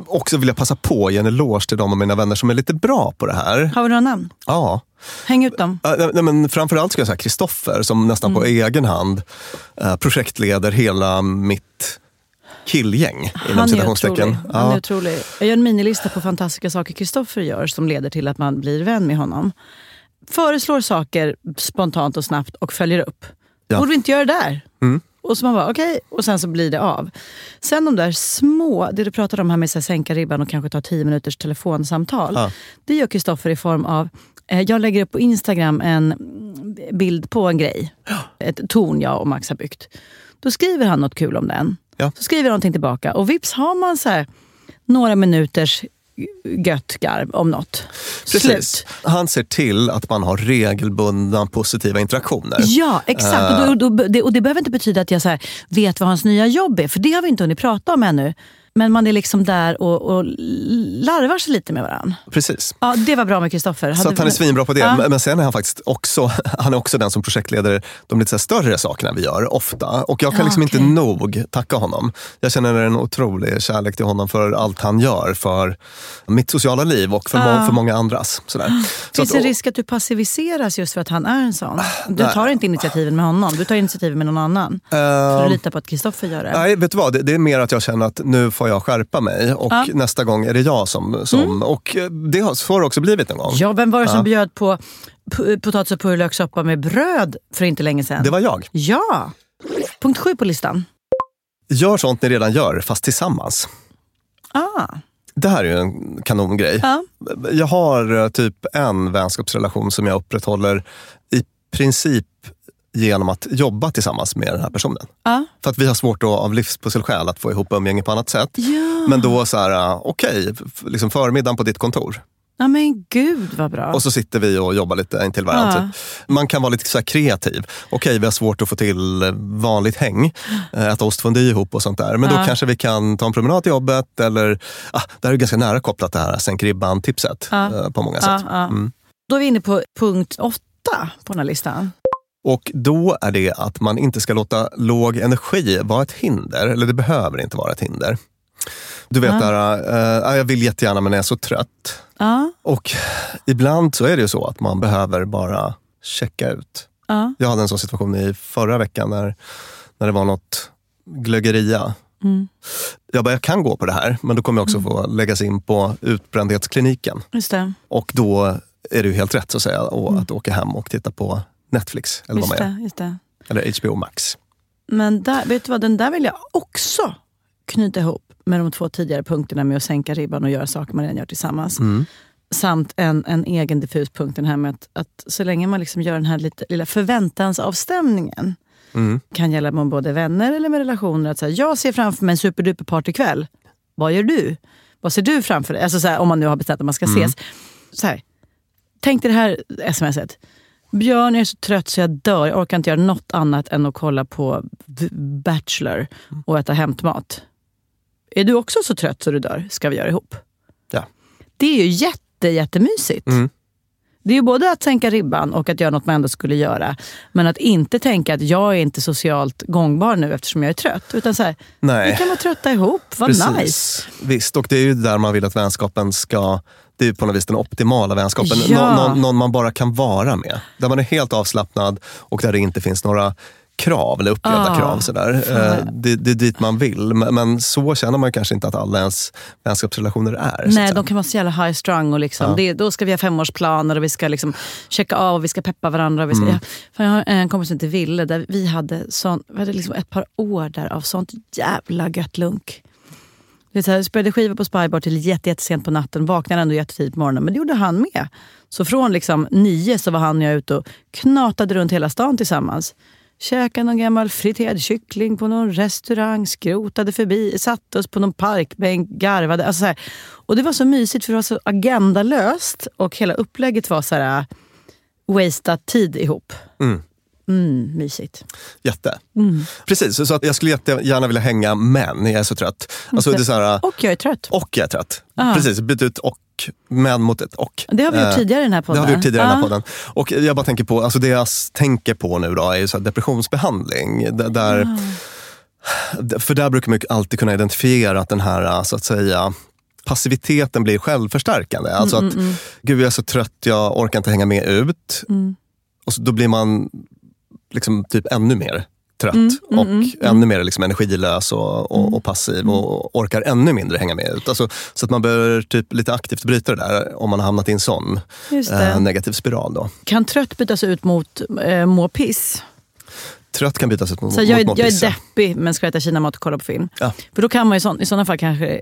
Speaker 1: också vill jag passa på att ge en eloge till de av mina vänner som är lite bra på det här.
Speaker 2: Har vi några namn?
Speaker 1: Ja.
Speaker 2: Häng ut dem.
Speaker 1: Ja, nej, men framförallt ska jag säga Kristoffer som nästan på
Speaker 2: Mm.
Speaker 1: egen hand eh, projektleder hela mitt killgäng. Inom
Speaker 2: Han är otrolig.
Speaker 1: citationstecken.
Speaker 2: Han är
Speaker 1: Ja.
Speaker 2: otrolig. Jag gör en minilista på fantastiska saker Kristoffer gör som leder till att man blir vän med honom. Föreslår saker spontant och snabbt och följer upp.
Speaker 1: Ja.
Speaker 2: Borde vi inte göra det där?
Speaker 1: Mm.
Speaker 2: Och så man bara okej, och sen så blir det av. Sen de där små, det du pratade om här med att sänka ribban och kanske ta tio minuters telefonsamtal.
Speaker 1: Ja.
Speaker 2: Det gör Kristoffer i form av, eh, jag lägger upp på Instagram en bild på en grej. Ett torn jag och Max har byggt. Då skriver han något kul om den.
Speaker 1: Ja.
Speaker 2: Så skriver jag någonting tillbaka och vips har man så här, några minuters gött garv om något.
Speaker 1: Precis.
Speaker 2: Slut.
Speaker 1: Han ser till att man har regelbundna positiva interaktioner.
Speaker 2: Ja, exakt.
Speaker 1: Eh.
Speaker 2: Och, då, då, det, och det behöver inte betyda att jag så vet vad hans nya jobb är, för det har vi inte hunnit prata om ännu. Men man är liksom där och, och larvar sig lite med varandra.
Speaker 1: Precis.
Speaker 2: Ja, det var bra med Kristoffer.
Speaker 1: Så att han är svinbra på det.
Speaker 2: Ja.
Speaker 1: Men- sen är han faktiskt också, han är också den som projektleder de lite så större sakerna vi gör ofta. Och jag kan
Speaker 2: Ja,
Speaker 1: liksom
Speaker 2: okej.
Speaker 1: inte nog tacka honom. Jag känner en otrolig kärlek till honom för allt han gör för mitt sociala liv och för, må-
Speaker 2: Ja.
Speaker 1: för många andras. Sådär. Så
Speaker 2: Finns
Speaker 1: att-
Speaker 2: det en risk att du passiviseras just för att han är en sån? Du
Speaker 1: nej.
Speaker 2: tar inte initiativen med honom, du tar initiativen med någon annan. För
Speaker 1: Ehm,
Speaker 2: du litar på att Kristoffer gör det.
Speaker 1: Nej, vet du vad? Det, det är mer att jag känner att nu får jag skärpa mig och
Speaker 2: Ja. Mm.
Speaker 1: nästa gång är det jag som... som Och eh, det har så har det också blivit en gång.
Speaker 2: Ja, vem var det som
Speaker 1: Ja.
Speaker 2: bjöd på potatis och purjolökssoppa med bröd för inte länge sedan?
Speaker 1: Det var jag.
Speaker 2: Ja! Punkt sju på listan.
Speaker 1: Gör sånt ni redan gör, fast tillsammans.
Speaker 2: Ah.
Speaker 1: Det här är ju en kanongrej.
Speaker 2: Ja.
Speaker 1: Jag har eh, typ en vänskapsrelation som jag upprätthåller i princip genom att jobba tillsammans med den här personen.
Speaker 2: Ja.
Speaker 1: För att vi har svårt då, av livspusselsskäl att få ihop umgänge på annat sätt.
Speaker 2: Ja.
Speaker 1: Men då så här, eh, okej, f- liksom förmiddagen på ditt kontor.
Speaker 2: ja, men gud vad bra.
Speaker 1: Och så sitter vi och jobbar lite intill varandra.
Speaker 2: Ja.
Speaker 1: Typ. Man kan vara lite så kreativ. Okej, vi har svårt att få till vanligt häng, äta ostfondue ihop och sånt där. Men
Speaker 2: Ja.
Speaker 1: då kanske vi kan ta en promenad till jobbet eller, ah, det här är ganska nära kopplat det här sänk ribban-tipset
Speaker 2: Ja.
Speaker 1: på många sätt. Mm.
Speaker 2: Då är vi inne på punkt åtta på den här listan.
Speaker 1: Och då är det att man inte ska låta låg energi vara ett hinder, eller det behöver inte vara ett hinder. Du vet,
Speaker 2: Ja.
Speaker 1: där, eh, jag vill jättegärna men jag är så trött.
Speaker 2: Ja,
Speaker 1: Och ibland så är det ju så att man behöver bara checka ut.
Speaker 2: ja.
Speaker 1: Jag hade en sån situation i förra veckan när, när det var något glöggeria.
Speaker 2: Mm.
Speaker 1: Jag bara, jag kan gå på det här, men då kommer jag också få läggas in på utbrändhetskliniken. Och då är det ju helt rätt så att säga, och att åka hem och titta på Netflix eller vad
Speaker 2: Just
Speaker 1: man gör.
Speaker 2: det, just det.
Speaker 1: Eller HBO Max.
Speaker 2: Men där, vet du vad, den där vill jag också knyta ihop med de två tidigare punkterna med att sänka ribban och göra saker man redan gör tillsammans.
Speaker 1: Mm.
Speaker 2: Samt en, en egen diffus punkt, den här med att, att så länge man liksom gör den här lite, lilla förväntansavstämningen
Speaker 1: Mm.
Speaker 2: kan gälla med både vänner eller med relationer. Att här, jag ser framför mig en superduper partykväll. Vad gör du? Vad ser du framför dig? Alltså så här, om man nu har bestämt att man ska
Speaker 1: Mm.
Speaker 2: ses. Så här, tänk dig det här smset. Björn, jag är så trött så jag dör. Jag orkar inte göra något annat än att kolla på V- Bachelor och äta hämtmat. Är du också så trött så du dör? Ska vi göra ihop?
Speaker 1: Ja.
Speaker 2: Det är ju jätte, jättemysigt.
Speaker 1: Mm.
Speaker 2: Det är ju både att sänka ribban och att göra något man ändå skulle göra. Men att inte tänka att jag är inte socialt gångbar nu eftersom jag är trött. Utan så här,
Speaker 1: Nej.
Speaker 2: vi kan vara trötta ihop. Vad
Speaker 1: Precis.
Speaker 2: nice.
Speaker 1: Visst, och det är ju där man vill att vänskapen ska... Det är på något vis den optimala vänskapen.
Speaker 2: Ja.
Speaker 1: Nå- någon, någon man bara kan vara med. Där man är helt avslappnad och där det inte finns några krav eller upplevda
Speaker 2: Ah,
Speaker 1: krav. Sådär. Eh, Det, det är dit man vill. Men, men så känner man kanske inte att alla ens vänskapsrelationer är.
Speaker 2: Nej, de kan vara så jävla high strung. Och liksom, det, då ska vi ha femårsplaner och vi ska liksom checka av och vi ska peppa varandra. Vi ska,
Speaker 1: Mm.
Speaker 2: ja, för jag har en kompis som heter Ville, där vi hade, sån, vi hade liksom ett par år där av sånt jävla gött lunk. Det är så här, spelade skivor på Spybar till jättesent på natten, vaknade ändå jättetidigt på morgonen. Men det gjorde han med. Så från liksom nio så var han och jag ute och knatade runt hela stan tillsammans. Käkade någon gammal friterad kyckling på någon restaurang, skrotade förbi, satte oss på någon parkbänk, garvade. Alltså så här. Och det var så mysigt för det var så agendalöst och hela upplägget var så här äh, wasted tid ihop.
Speaker 1: Mm.
Speaker 2: Mm, mysigt.
Speaker 1: Jätte.
Speaker 2: Mm.
Speaker 1: Precis, så att jag skulle jättegärna vilja hänga men jag är så trött. Alltså, det är så här,
Speaker 2: Och jag är trött.
Speaker 1: och jag är trött.
Speaker 2: Ah.
Speaker 1: Precis, byt ut och men mot ett och.
Speaker 2: Det har vi gjort
Speaker 1: Eh,
Speaker 2: tidigare i den här podden.
Speaker 1: Det har vi gjort tidigare i den här
Speaker 2: Ah.
Speaker 1: podden. Och jag bara tänker på, alltså det jag tänker på nu då är så depressionsbehandling. Där,
Speaker 2: Ah.
Speaker 1: För där brukar man alltid kunna identifiera att den här, så att säga, passiviteten blir självförstärkande. Alltså
Speaker 2: Mm,
Speaker 1: att, gud jag är så trött, jag orkar inte hänga med ut.
Speaker 2: Mm.
Speaker 1: Och så, då blir man liksom typ ännu mer trött
Speaker 2: Mm, mm,
Speaker 1: och
Speaker 2: mm,
Speaker 1: ännu mer liksom energilös och, och, och passiv och orkar ännu mindre hänga med ut. Alltså, så att man behöver typ lite aktivt bryta det där om man har hamnat i en sån eh, negativ spiral. Då.
Speaker 2: Kan trött bytas ut mot eh, må piss?
Speaker 1: Trött kan bytas ut mot,
Speaker 2: Så jag,
Speaker 1: mot
Speaker 2: är, jag är deppig men ska äta kinamat och kolla på film.
Speaker 1: Ja.
Speaker 2: För då kan man ju sån, i sådana fall kanske,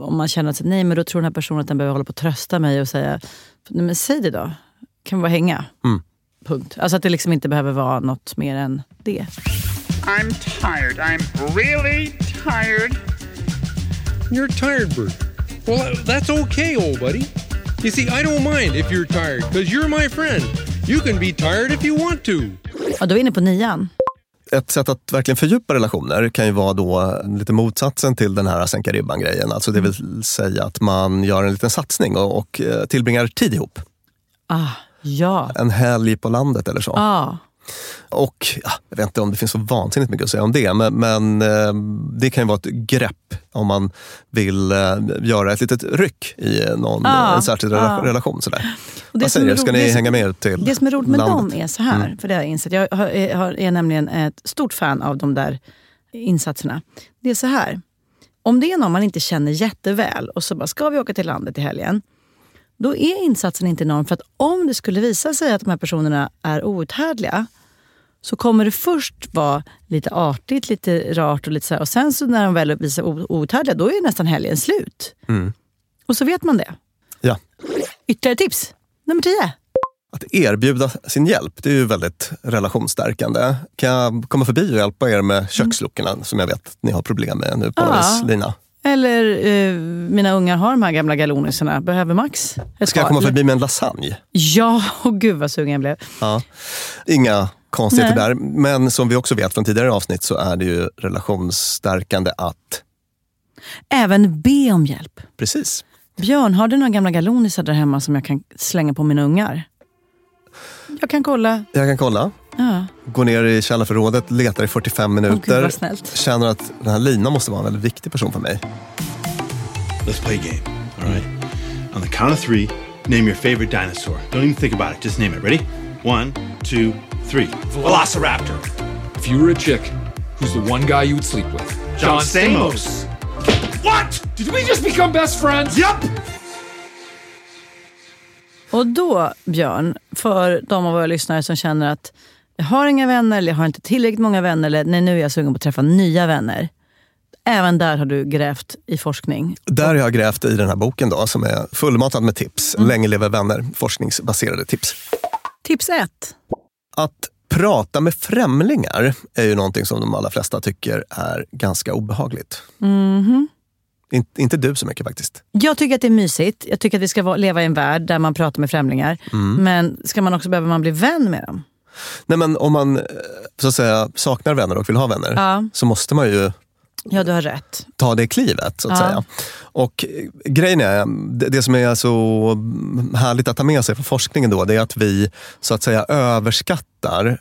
Speaker 2: om man känner att nej men då tror den här personen att den behöver hålla på och trösta mig och säga, men säg det då. Kan vi bara hänga?
Speaker 1: Mm.
Speaker 2: Punkt. Alltså att det liksom inte behöver vara något mer än det.
Speaker 10: I'm tired. I'm really tired.
Speaker 11: You're tired, Bert. Well, that's okay, old buddy. You see, I don't mind if you're tired, because you're my friend. You can be tired if you want to.
Speaker 2: Ja, då är inne på nian.
Speaker 1: Ett sätt att verkligen fördjupa relationer kan ju vara då lite motsatsen till den här sänka ribban-grejen. Alltså det vill säga att man gör en liten satsning och, och eh, tillbringar tid ihop.
Speaker 2: Ah, ja.
Speaker 1: En helg på landet eller så.
Speaker 2: Ah.
Speaker 1: Och ja, Jag vet inte om det finns så vansinnigt mycket att säga om det, men, men eh, det kan ju vara ett grepp om man vill eh, göra ett litet ryck i någon,
Speaker 2: Ja,
Speaker 1: en särskild
Speaker 2: ja.
Speaker 1: rela- relation. Sådär.
Speaker 2: Och det
Speaker 1: Vad säger
Speaker 2: är
Speaker 1: du, ska ni hänga med till
Speaker 2: Det som är roligt med
Speaker 1: landet?
Speaker 2: dem är så här,
Speaker 1: Mm.
Speaker 2: för det har jag insett. Jag har, har- är nämligen ett stort fan av de där insatserna. Det är så här, om det är någon man inte känner jätteväl och så bara, ska vi åka till landet i helgen? Då är insatsen inte enorm. För att om det skulle visa sig att de här personerna är outhärdliga så kommer det först vara lite artigt, lite rart och lite så här. Och sen så när de väl visar outhärdliga, då är nästan helgen slut.
Speaker 1: Mm.
Speaker 2: Och så vet man det.
Speaker 1: Ja.
Speaker 2: Ytterligare tips. Nummer 10.
Speaker 1: Att erbjuda sin hjälp, det är ju väldigt relationsstärkande. Kan jag komma förbi och hjälpa er med köksluckorna som jag vet att ni har problem med nu på
Speaker 2: ja.
Speaker 1: Lina?
Speaker 2: Eller eh, mina ungar har de här gamla galonisarna. Behöver Max ett
Speaker 1: Ska jag komma förbi med en lasagne?
Speaker 2: Ja, och gud vad sugen jag blev.
Speaker 1: Ja. Inga konstigheter
Speaker 2: Nej.
Speaker 1: där. Men som vi också vet från tidigare avsnitt så är det ju relationsstärkande att...
Speaker 2: Även be om hjälp.
Speaker 1: Precis.
Speaker 2: Björn, har du några gamla galonisar där hemma som jag kan slänga på mina ungar? Jag kan kolla.
Speaker 1: Jag kan kolla.
Speaker 2: Ja.
Speaker 1: Går ner i källarförrådet, letar i 45
Speaker 2: Åh, gud,
Speaker 1: minuter.
Speaker 2: vad snällt.
Speaker 1: känner att den här Lina måste vara en väldigt viktig person för mig.
Speaker 12: Let's play a game, all right? On the count of three, name your favorite dinosaur. Don't even think about it, just name it. Ready? One, two, three. Velociraptor.
Speaker 13: If you were a chick, who's the one guy you would sleep with?
Speaker 12: John Stamos.
Speaker 13: What? Did we just become best friends?
Speaker 12: Yep.
Speaker 2: Och då, Björn, för de av våra lyssnare som känner att jag har inga vänner, eller jag har inte tillräckligt många vänner, eller nej, nu är jag sugen på att träffa nya vänner. Även där har du grävt i forskning.
Speaker 1: Där har jag grävt i den här boken då, som är fullmatad med tips.
Speaker 2: Mm.
Speaker 1: Länge lever vänner, forskningsbaserade tips.
Speaker 2: Tips ett.
Speaker 1: Att prata med främlingar är ju någonting som de allra flesta tycker är ganska obehagligt.
Speaker 2: Mhm.
Speaker 1: In, inte du så mycket faktiskt.
Speaker 2: Jag tycker att det är mysigt. Jag tycker att vi ska leva i en värld där man pratar med främlingar.
Speaker 1: Mm.
Speaker 2: Men ska man också behöver man bli vän med dem?
Speaker 1: Nej, men om man eh, så att säga, saknar vänner och vill ha vänner
Speaker 2: Ja.
Speaker 1: så måste man ju
Speaker 2: Ja, du har rätt.
Speaker 1: ta det klivet. så att
Speaker 2: Ja.
Speaker 1: säga. Och eh, grejen är, det, det som är så härligt att ta med sig från forskningen då, det är att vi så att säga överskattar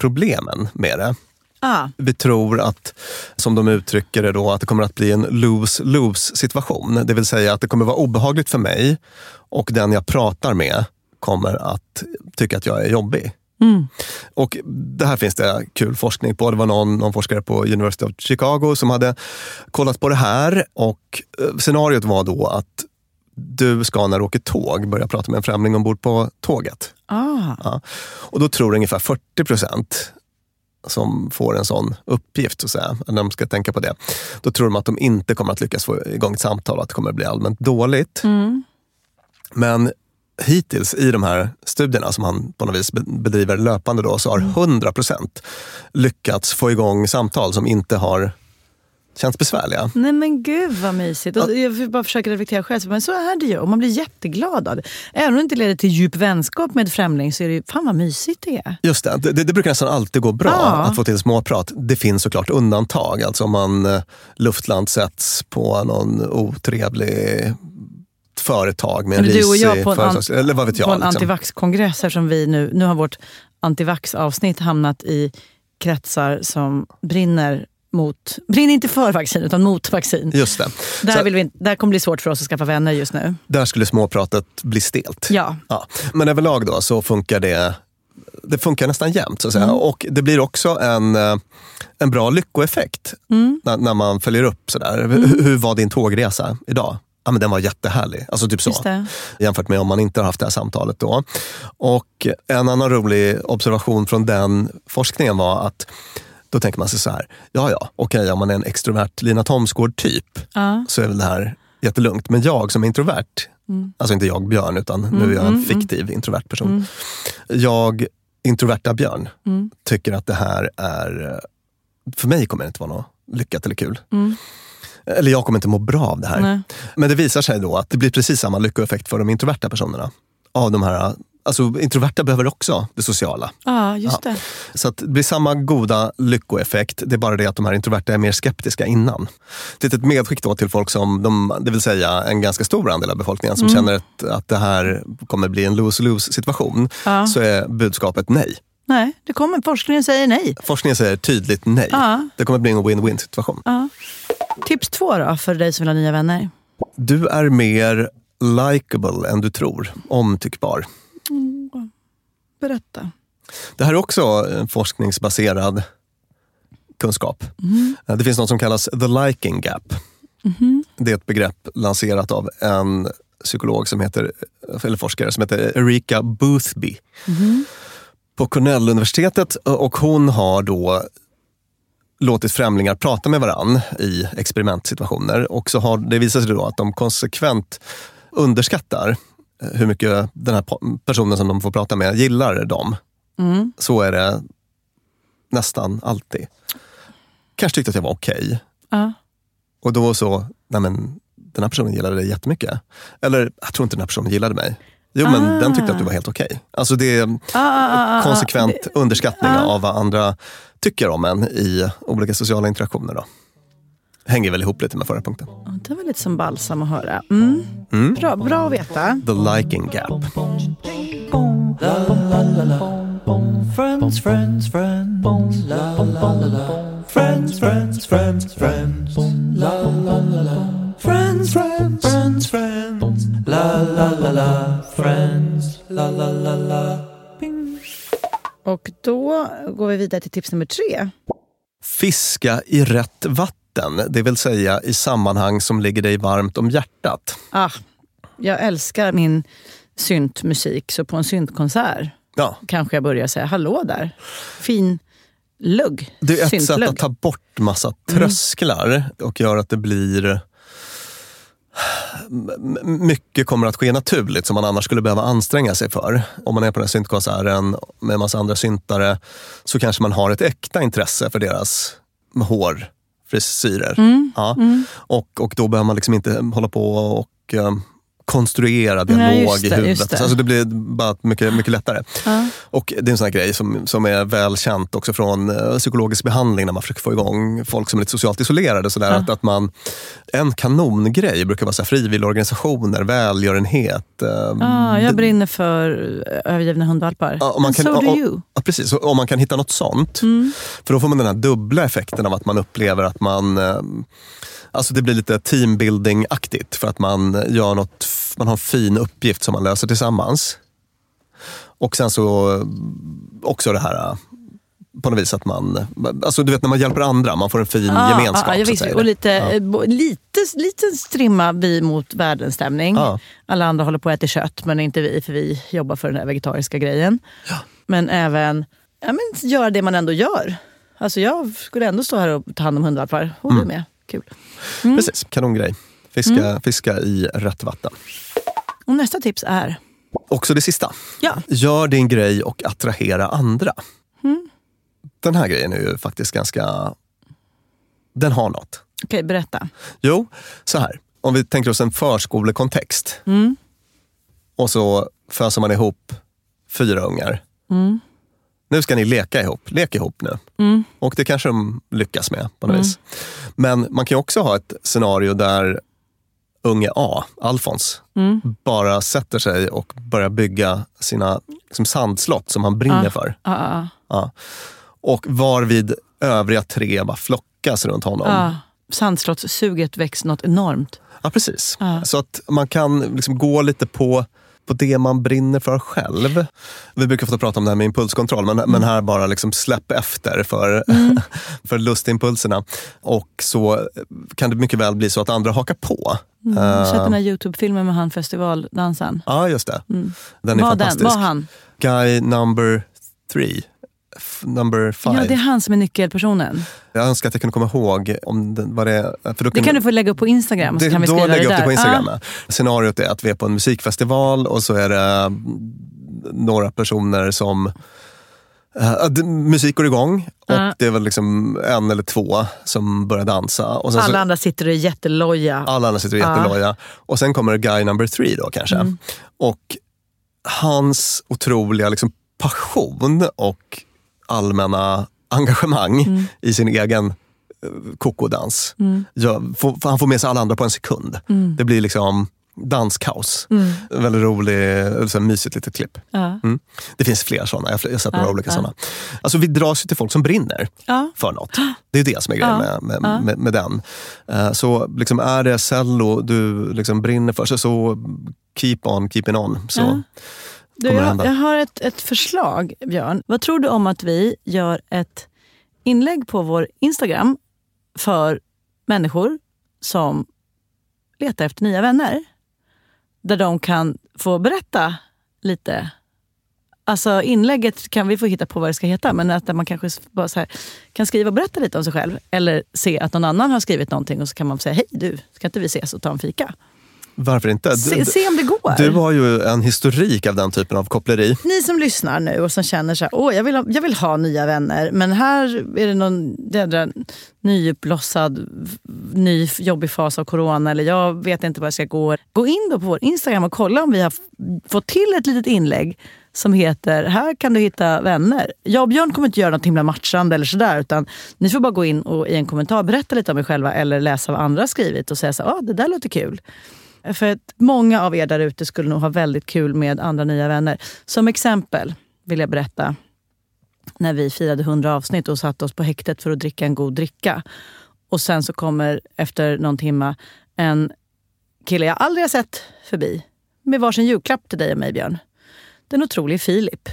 Speaker 1: problemen med det.
Speaker 2: Ah.
Speaker 1: Vi tror att, som de uttrycker det då, att det kommer att bli en lose-lose situation. Det vill säga att det kommer vara obehagligt för mig och den jag pratar med kommer att tycka att jag är jobbig.
Speaker 2: Mm.
Speaker 1: Och det här finns det kul forskning på. Det var någon, någon forskare på University of Chicago som hade kollat på det här. Och eh, scenariot var då att du ska när du åker tåg börja prata med en främling ombord på tåget.
Speaker 2: Ah.
Speaker 1: Ja. Och då tror ungefär 40 procent som får en sån uppgift, så att säga, när de ska tänka på det. Då tror de att de inte kommer att lyckas få igång ett samtal och att det kommer att bli allmänt dåligt.
Speaker 2: Mm.
Speaker 1: Men hittills i de här studierna som han på något vis be- bedriver löpande då, så har 100 procent lyckats få igång samtal som inte har känts besvärliga.
Speaker 2: Nej men gud vad mysigt. Och jag bara försöka reflektera själv, men så är det ju. Och man blir jätteglad av det. Även om det inte leder till djup vänskap med främling så är det ju, fan vad mysigt det är.
Speaker 1: Just det, det, det brukar nästan alltid gå bra
Speaker 2: Ja.
Speaker 1: att få till småprat. Det finns såklart undantag. Alltså om man eh, luftlandsätts på någon otrevlig företag med en
Speaker 2: Eller du och
Speaker 1: risig
Speaker 2: jag på en,
Speaker 1: företags... Eller vad vet jag.
Speaker 2: på en
Speaker 1: liksom.
Speaker 2: antivax-kongress eftersom vi nu, nu har vårt antivax-avsnitt hamnat i kretsar som brinner mot, brinner inte för vaccin utan mot vaccin.
Speaker 1: Just det.
Speaker 2: Där,
Speaker 1: Så
Speaker 2: vill vi, där kommer det bli svårt för oss att skaffa vänner just nu.
Speaker 1: där skulle småpratet bli stelt.
Speaker 2: Ja.
Speaker 1: Ja. Men överlag då så funkar det det funkar nästan jämt. Så att säga.
Speaker 2: Mm.
Speaker 1: Och det blir också en, eh, en bra lyckoeffekt
Speaker 2: Mm.
Speaker 1: när, när man följer upp. Sådär. Hur, hur var din tågresa idag? Ja, men den var jättehärlig. Alltså typ så. Jämfört med om man inte har haft det här samtalet. Då. Och en annan rolig observation från den forskningen var att då tänker man sig så här, ja ja, okej om man är en extrovert Lina Thomsgård-typ
Speaker 2: Ja.
Speaker 1: så är väl det här jättelugnt. Men jag som är introvert,
Speaker 2: Mm.
Speaker 1: alltså inte jag Björn, utan nu
Speaker 2: Mm,
Speaker 1: är jag en
Speaker 2: mm,
Speaker 1: fiktiv introvert person.
Speaker 2: Mm.
Speaker 1: Jag, introverta Björn,
Speaker 2: Mm.
Speaker 1: tycker att det här är för mig kommer det inte vara något lyckat eller kul. Eller jag kommer inte må bra av det här.
Speaker 2: Nej.
Speaker 1: Men det visar sig då att det blir precis samma lyckoeffekt för de introverta personerna. Av de här, alltså introverta behöver också det sociala.
Speaker 2: Ja, just
Speaker 1: Ja.
Speaker 2: det.
Speaker 1: Så att det blir samma goda lyckoeffekt. Det är bara det att de här introverta är mer skeptiska innan. Det är ett medskick då till folk som, de, det vill säga en ganska stor andel av befolkningen som
Speaker 2: Mm.
Speaker 1: känner att, att det här kommer bli en lose-lose situation.
Speaker 2: Ja.
Speaker 1: Så är budskapet nej.
Speaker 2: Nej, det kommer, forskningen säger nej.
Speaker 1: Forskningen säger tydligt nej.
Speaker 2: Ja.
Speaker 1: Det kommer bli en win-win situation.
Speaker 2: Tips två då, för dig som vill ha nya vänner.
Speaker 1: Du är mer likable än du tror. Omtyckbar.
Speaker 2: Berätta.
Speaker 1: Det här är också forskningsbaserad kunskap.
Speaker 2: Mm.
Speaker 1: Det finns något som kallas the liking gap.
Speaker 2: Mhm.
Speaker 1: Det är ett begrepp lanserat av en psykolog som heter, eller forskare som heter Erika Boothby
Speaker 2: Mhm.
Speaker 1: på Cornell-universitetet. Och hon har då låtit främlingar prata med varann i experimentsituationer. Och så har det visat sig då att de konsekvent underskattar eh, hur mycket den här personen som de får prata med gillar dem.
Speaker 2: Mm.
Speaker 1: Så är det nästan alltid. Kanske tyckte att jag var okej.
Speaker 2: Ja.
Speaker 1: Och då så, nej men den här personen gillade dig jättemycket. Eller, jag tror inte den här personen gillade mig. Jo, men
Speaker 2: Ah.
Speaker 1: den tyckte att du var helt okej. Alltså det är
Speaker 2: Ah, ah, ah, ah.
Speaker 1: konsekvent underskattning
Speaker 2: Ah.
Speaker 1: av vad andra tycker om en i olika sociala interaktioner. Då. Hänger väl ihop lite med förra punkten.
Speaker 2: Det var lite som balsam att höra. Mm.
Speaker 1: Mm.
Speaker 2: Bra, bra att veta.
Speaker 1: The liking gap.
Speaker 9: Friends, friends, friends. Friends, friends. Friends, friends, friends, friends. La la la la. Friends. La la la la.
Speaker 2: Och då går vi vidare till tips nummer tre.
Speaker 1: Fiska i rätt vatten, det vill säga i sammanhang som ligger dig varmt om hjärtat.
Speaker 2: Ah, jag älskar min syntmusik, så på en syntkonsert
Speaker 1: Ja.
Speaker 2: kanske jag börjar säga hallå där. Fin lugg.
Speaker 1: Det är ett sätt att ta bort massa
Speaker 2: Mm.
Speaker 1: trösklar och göra att det blir mycket kommer att ske naturligt som man annars skulle behöva anstränga sig för. Om man är på den här syntkonserten med en massa andra syntare så kanske man har ett äkta intresse för deras hår, frisyrer.
Speaker 2: Mm.
Speaker 1: Ja.
Speaker 2: Mm.
Speaker 1: Och, och då behöver man liksom inte hålla på och eh, konstruera dialog i
Speaker 2: det,
Speaker 1: huvudet.
Speaker 2: just det.
Speaker 1: Alltså det blir bara mycket, mycket lättare.
Speaker 2: Ja.
Speaker 1: Och det är en sån här grej som, som är väl känt också från eh, psykologisk behandling när man försöker få igång folk som är lite socialt isolerade. Så där,
Speaker 2: Ja.
Speaker 1: att, att man, en kanongrej brukar vara så här frivilligorganisationer, välgörenhet. eh,
Speaker 2: Ah, jag brinner för eh, övergivna hundvalpar.
Speaker 1: Ja, man
Speaker 2: And
Speaker 1: kan,
Speaker 2: so do you.
Speaker 1: Ja, precis. Om man kan hitta något sånt.
Speaker 2: Mm.
Speaker 1: För då får man den här dubbla effekten av att man upplever att man Alltså det blir lite teambuilding-aktigt för att man gör något, man har en fin uppgift som man löser tillsammans. Och sen så också det här på något vis att man, alltså du vet när man hjälper andra, man får en fin
Speaker 2: Ah,
Speaker 1: gemenskap.
Speaker 2: ah,
Speaker 1: så
Speaker 2: jag visst. Och lite,
Speaker 1: Ja.
Speaker 2: eh, lite, lite strimma vi mot världen-stämning.
Speaker 1: Ja.
Speaker 2: Alla andra håller på att äta kött, men inte vi, för vi jobbar för den här vegetariska grejen. Men även ja, men, göra det man ändå gör. Alltså jag skulle ändå stå här och ta hand om hundvalpar. Och du
Speaker 1: Mm.
Speaker 2: med. Kul.
Speaker 1: Precis, kanongrej. Fiska,
Speaker 2: Mm.
Speaker 1: fiska i rätt vatten.
Speaker 2: Och nästa tips är?
Speaker 1: Också det sista.
Speaker 2: Ja.
Speaker 1: Gör din grej och attrahera andra.
Speaker 2: Mm.
Speaker 1: Den här grejen är ju faktiskt ganska... Den har något.
Speaker 2: Okej, berätta.
Speaker 1: Jo, så här. Om vi tänker oss en förskolekontext
Speaker 2: Mm.
Speaker 1: och så föser man ihop fyra ungar.
Speaker 2: Mm.
Speaker 1: Nu ska ni leka ihop. Lek ihop nu.
Speaker 2: Mm.
Speaker 1: Och det kanske de lyckas med på något
Speaker 2: Mm.
Speaker 1: vis. Men man kan ju också ha ett scenario där unge A, Alfons,
Speaker 2: Mm.
Speaker 1: bara sätter sig och börjar bygga sina liksom, sandslott som han brinner
Speaker 2: Ah.
Speaker 1: för.
Speaker 2: Ah, ah,
Speaker 1: Ja. Och varvid övriga tre bara flockas runt honom.
Speaker 2: ah. Sandslottssuget väcks något enormt.
Speaker 1: Ja, precis.
Speaker 2: Ja.
Speaker 1: Så att man kan liksom gå lite på, på det man brinner för själv. Vi brukar få prata om det här med impulskontroll, men, men här bara liksom släpp efter för, för lustimpulserna. Och så kan det mycket väl bli så att andra hakar på.
Speaker 2: Mm.
Speaker 1: Eh,
Speaker 2: Sett den här Youtube-filmen med han festivaldansaren.
Speaker 1: Ja, just det.
Speaker 2: Mm.
Speaker 1: Den är
Speaker 2: Var den?
Speaker 1: fantastisk.
Speaker 2: Var han?
Speaker 1: Guy number three. Number five.
Speaker 2: Ja, det är han som är nyckelpersonen.
Speaker 1: Jag önskar att jag kunde komma ihåg om det, vad det är. För då
Speaker 2: Det kan du få lägga upp på Instagram, så
Speaker 1: Det-
Speaker 2: kan vi
Speaker 1: då lägger jag upp det på. Instagram.
Speaker 2: Ah.
Speaker 1: Scenariot är att vi är på en musikfestival och så är det mm, några personer som det- musik går igång och
Speaker 2: Ja.
Speaker 1: det är väl liksom en eller två som börjar dansa. Och
Speaker 2: Alla
Speaker 1: så,
Speaker 2: andra sitter och är jätteloja.
Speaker 1: alla andra sitter och är
Speaker 2: Ja.
Speaker 1: jätteloja. Och sen kommer guy number three då kanske.
Speaker 2: Mm.
Speaker 1: Och hans otroliga liksom, passion och allmänna engagemang
Speaker 2: Mm.
Speaker 1: i sin egen eh, kokodans.
Speaker 2: Mm.
Speaker 1: Ja, han får med sig alla andra på en sekund.
Speaker 2: Mm.
Speaker 1: Det blir liksom danskaos.
Speaker 2: Mm.
Speaker 1: Väldigt rolig, så här mysigt litet klipp.
Speaker 2: Ja.
Speaker 1: Mm. Det finns fler sådana, jag har sett några
Speaker 2: Ja,
Speaker 1: olika
Speaker 2: ja.
Speaker 1: sådana. Alltså vi dras ju till folk som brinner för något. Det är det som är grejen med, med, med, med den. Eh, Så liksom är det cello du liksom brinner för, så, så keep on keeping on. Så.
Speaker 2: Du, jag, jag har ett, ett förslag, Björn. Vad tror du om att vi gör ett inlägg på vår Instagram för människor som letar efter nya vänner? Där de kan få berätta lite. Alltså inlägget kan vi få hitta på vad det ska heta, men att man kanske bara här, kan skriva och berätta lite om sig själv. Eller se att någon annan har skrivit någonting och så kan man säga, hej du, ska inte vi ses och ta en fika?
Speaker 1: Varför inte?
Speaker 2: Se, se om det går.
Speaker 1: Du har ju en historik av den typen av koppleri.
Speaker 2: Ni som lyssnar nu och som känner så här, Åh, jag, vill ha, jag vill ha nya vänner, men här är det någon jädra nyuppblossad, ny jobbig fas av corona, eller jag vet inte vad jag ska gå. Gå in då på vår Instagram och kolla om vi har fått till ett litet inlägg som heter Här kan du hitta vänner. Jag och Björn kommer inte göra något himla matchande eller sådär, utan ni får bara gå in och i en kommentar berätta lite om er själva eller läsa vad andra har skrivit och säga så ah, det där låter kul. För att många av er där ute skulle nog ha väldigt kul med andra nya vänner. Som exempel vill jag berätta när vi firade 100 avsnitt och satte oss på häktet för att dricka en god dricka. Och sen så kommer efter någon timma en kille jag aldrig har sett förbi med varsin julklapp till dig och mig, Björn. Den otrolige Filip.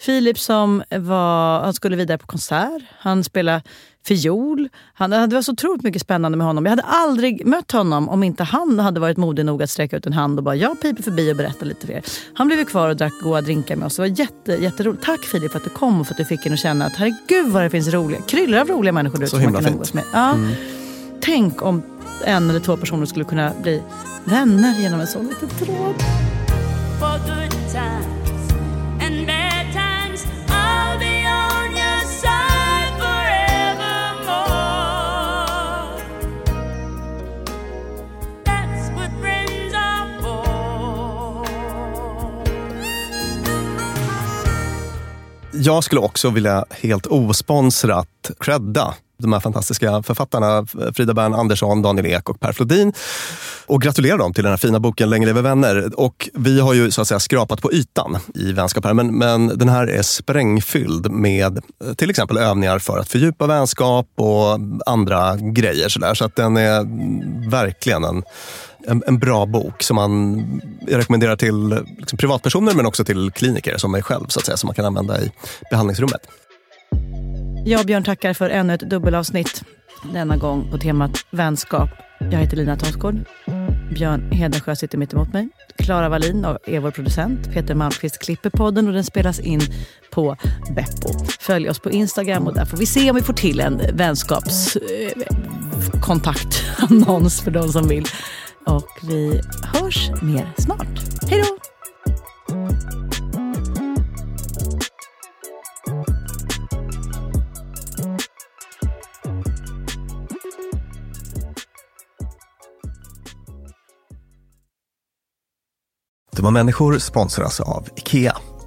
Speaker 2: Filip som var, han skulle vidare på konsert, han spelade fiol. Han, det var så otroligt mycket spännande med honom. Jag hade aldrig mött honom om inte han hade varit modig nog att sträcka ut en hand och bara jag piper förbi och berättar lite för er. Han blev kvar och drack goda drinkar med oss. Det var jätte, jätteroligt. Tack Filip för att du kom och för att du fick en att känna att herregud vad det finns roliga, kryllar av roliga människor där ute som man kan umgås med. Ja.
Speaker 1: Mm.
Speaker 2: Tänk om en eller två personer skulle kunna bli vänner genom en sån liten tråd.
Speaker 1: Jag skulle också vilja helt osponsrat credda de här fantastiska författarna Frida Bern Andersson, Daniel Ek och Per Flodin och gratulera dem till den här fina boken Länge lever vänner. Och vi har ju så att säga skrapat på ytan i vänskap här, men, men den här är sprängfylld med eh, till exempel övningar för att fördjupa vänskap och andra grejer. sådär. så att den är verkligen en, en, en bra bok som man jag rekommenderar till liksom, privatpersoner men också till kliniker som mig själv, så att säga, som man kan använda i behandlingsrummet.
Speaker 2: Jag och Björn tackar för ännu ett dubbelavsnitt. Denna gång på temat vänskap. Jag heter Lina Tomsgård. Björn Hedensjö sitter mitt emot mig. Klara Wallin är vår producent. Peter Malmqvist klipper podden och den spelas in på Beppo. Följ oss på Instagram och där får vi se om vi får till en vänskapskontaktannons för de som vill. Och vi hörs mer snart. Hej då!
Speaker 1: Dumma människor sponsras av IKEA.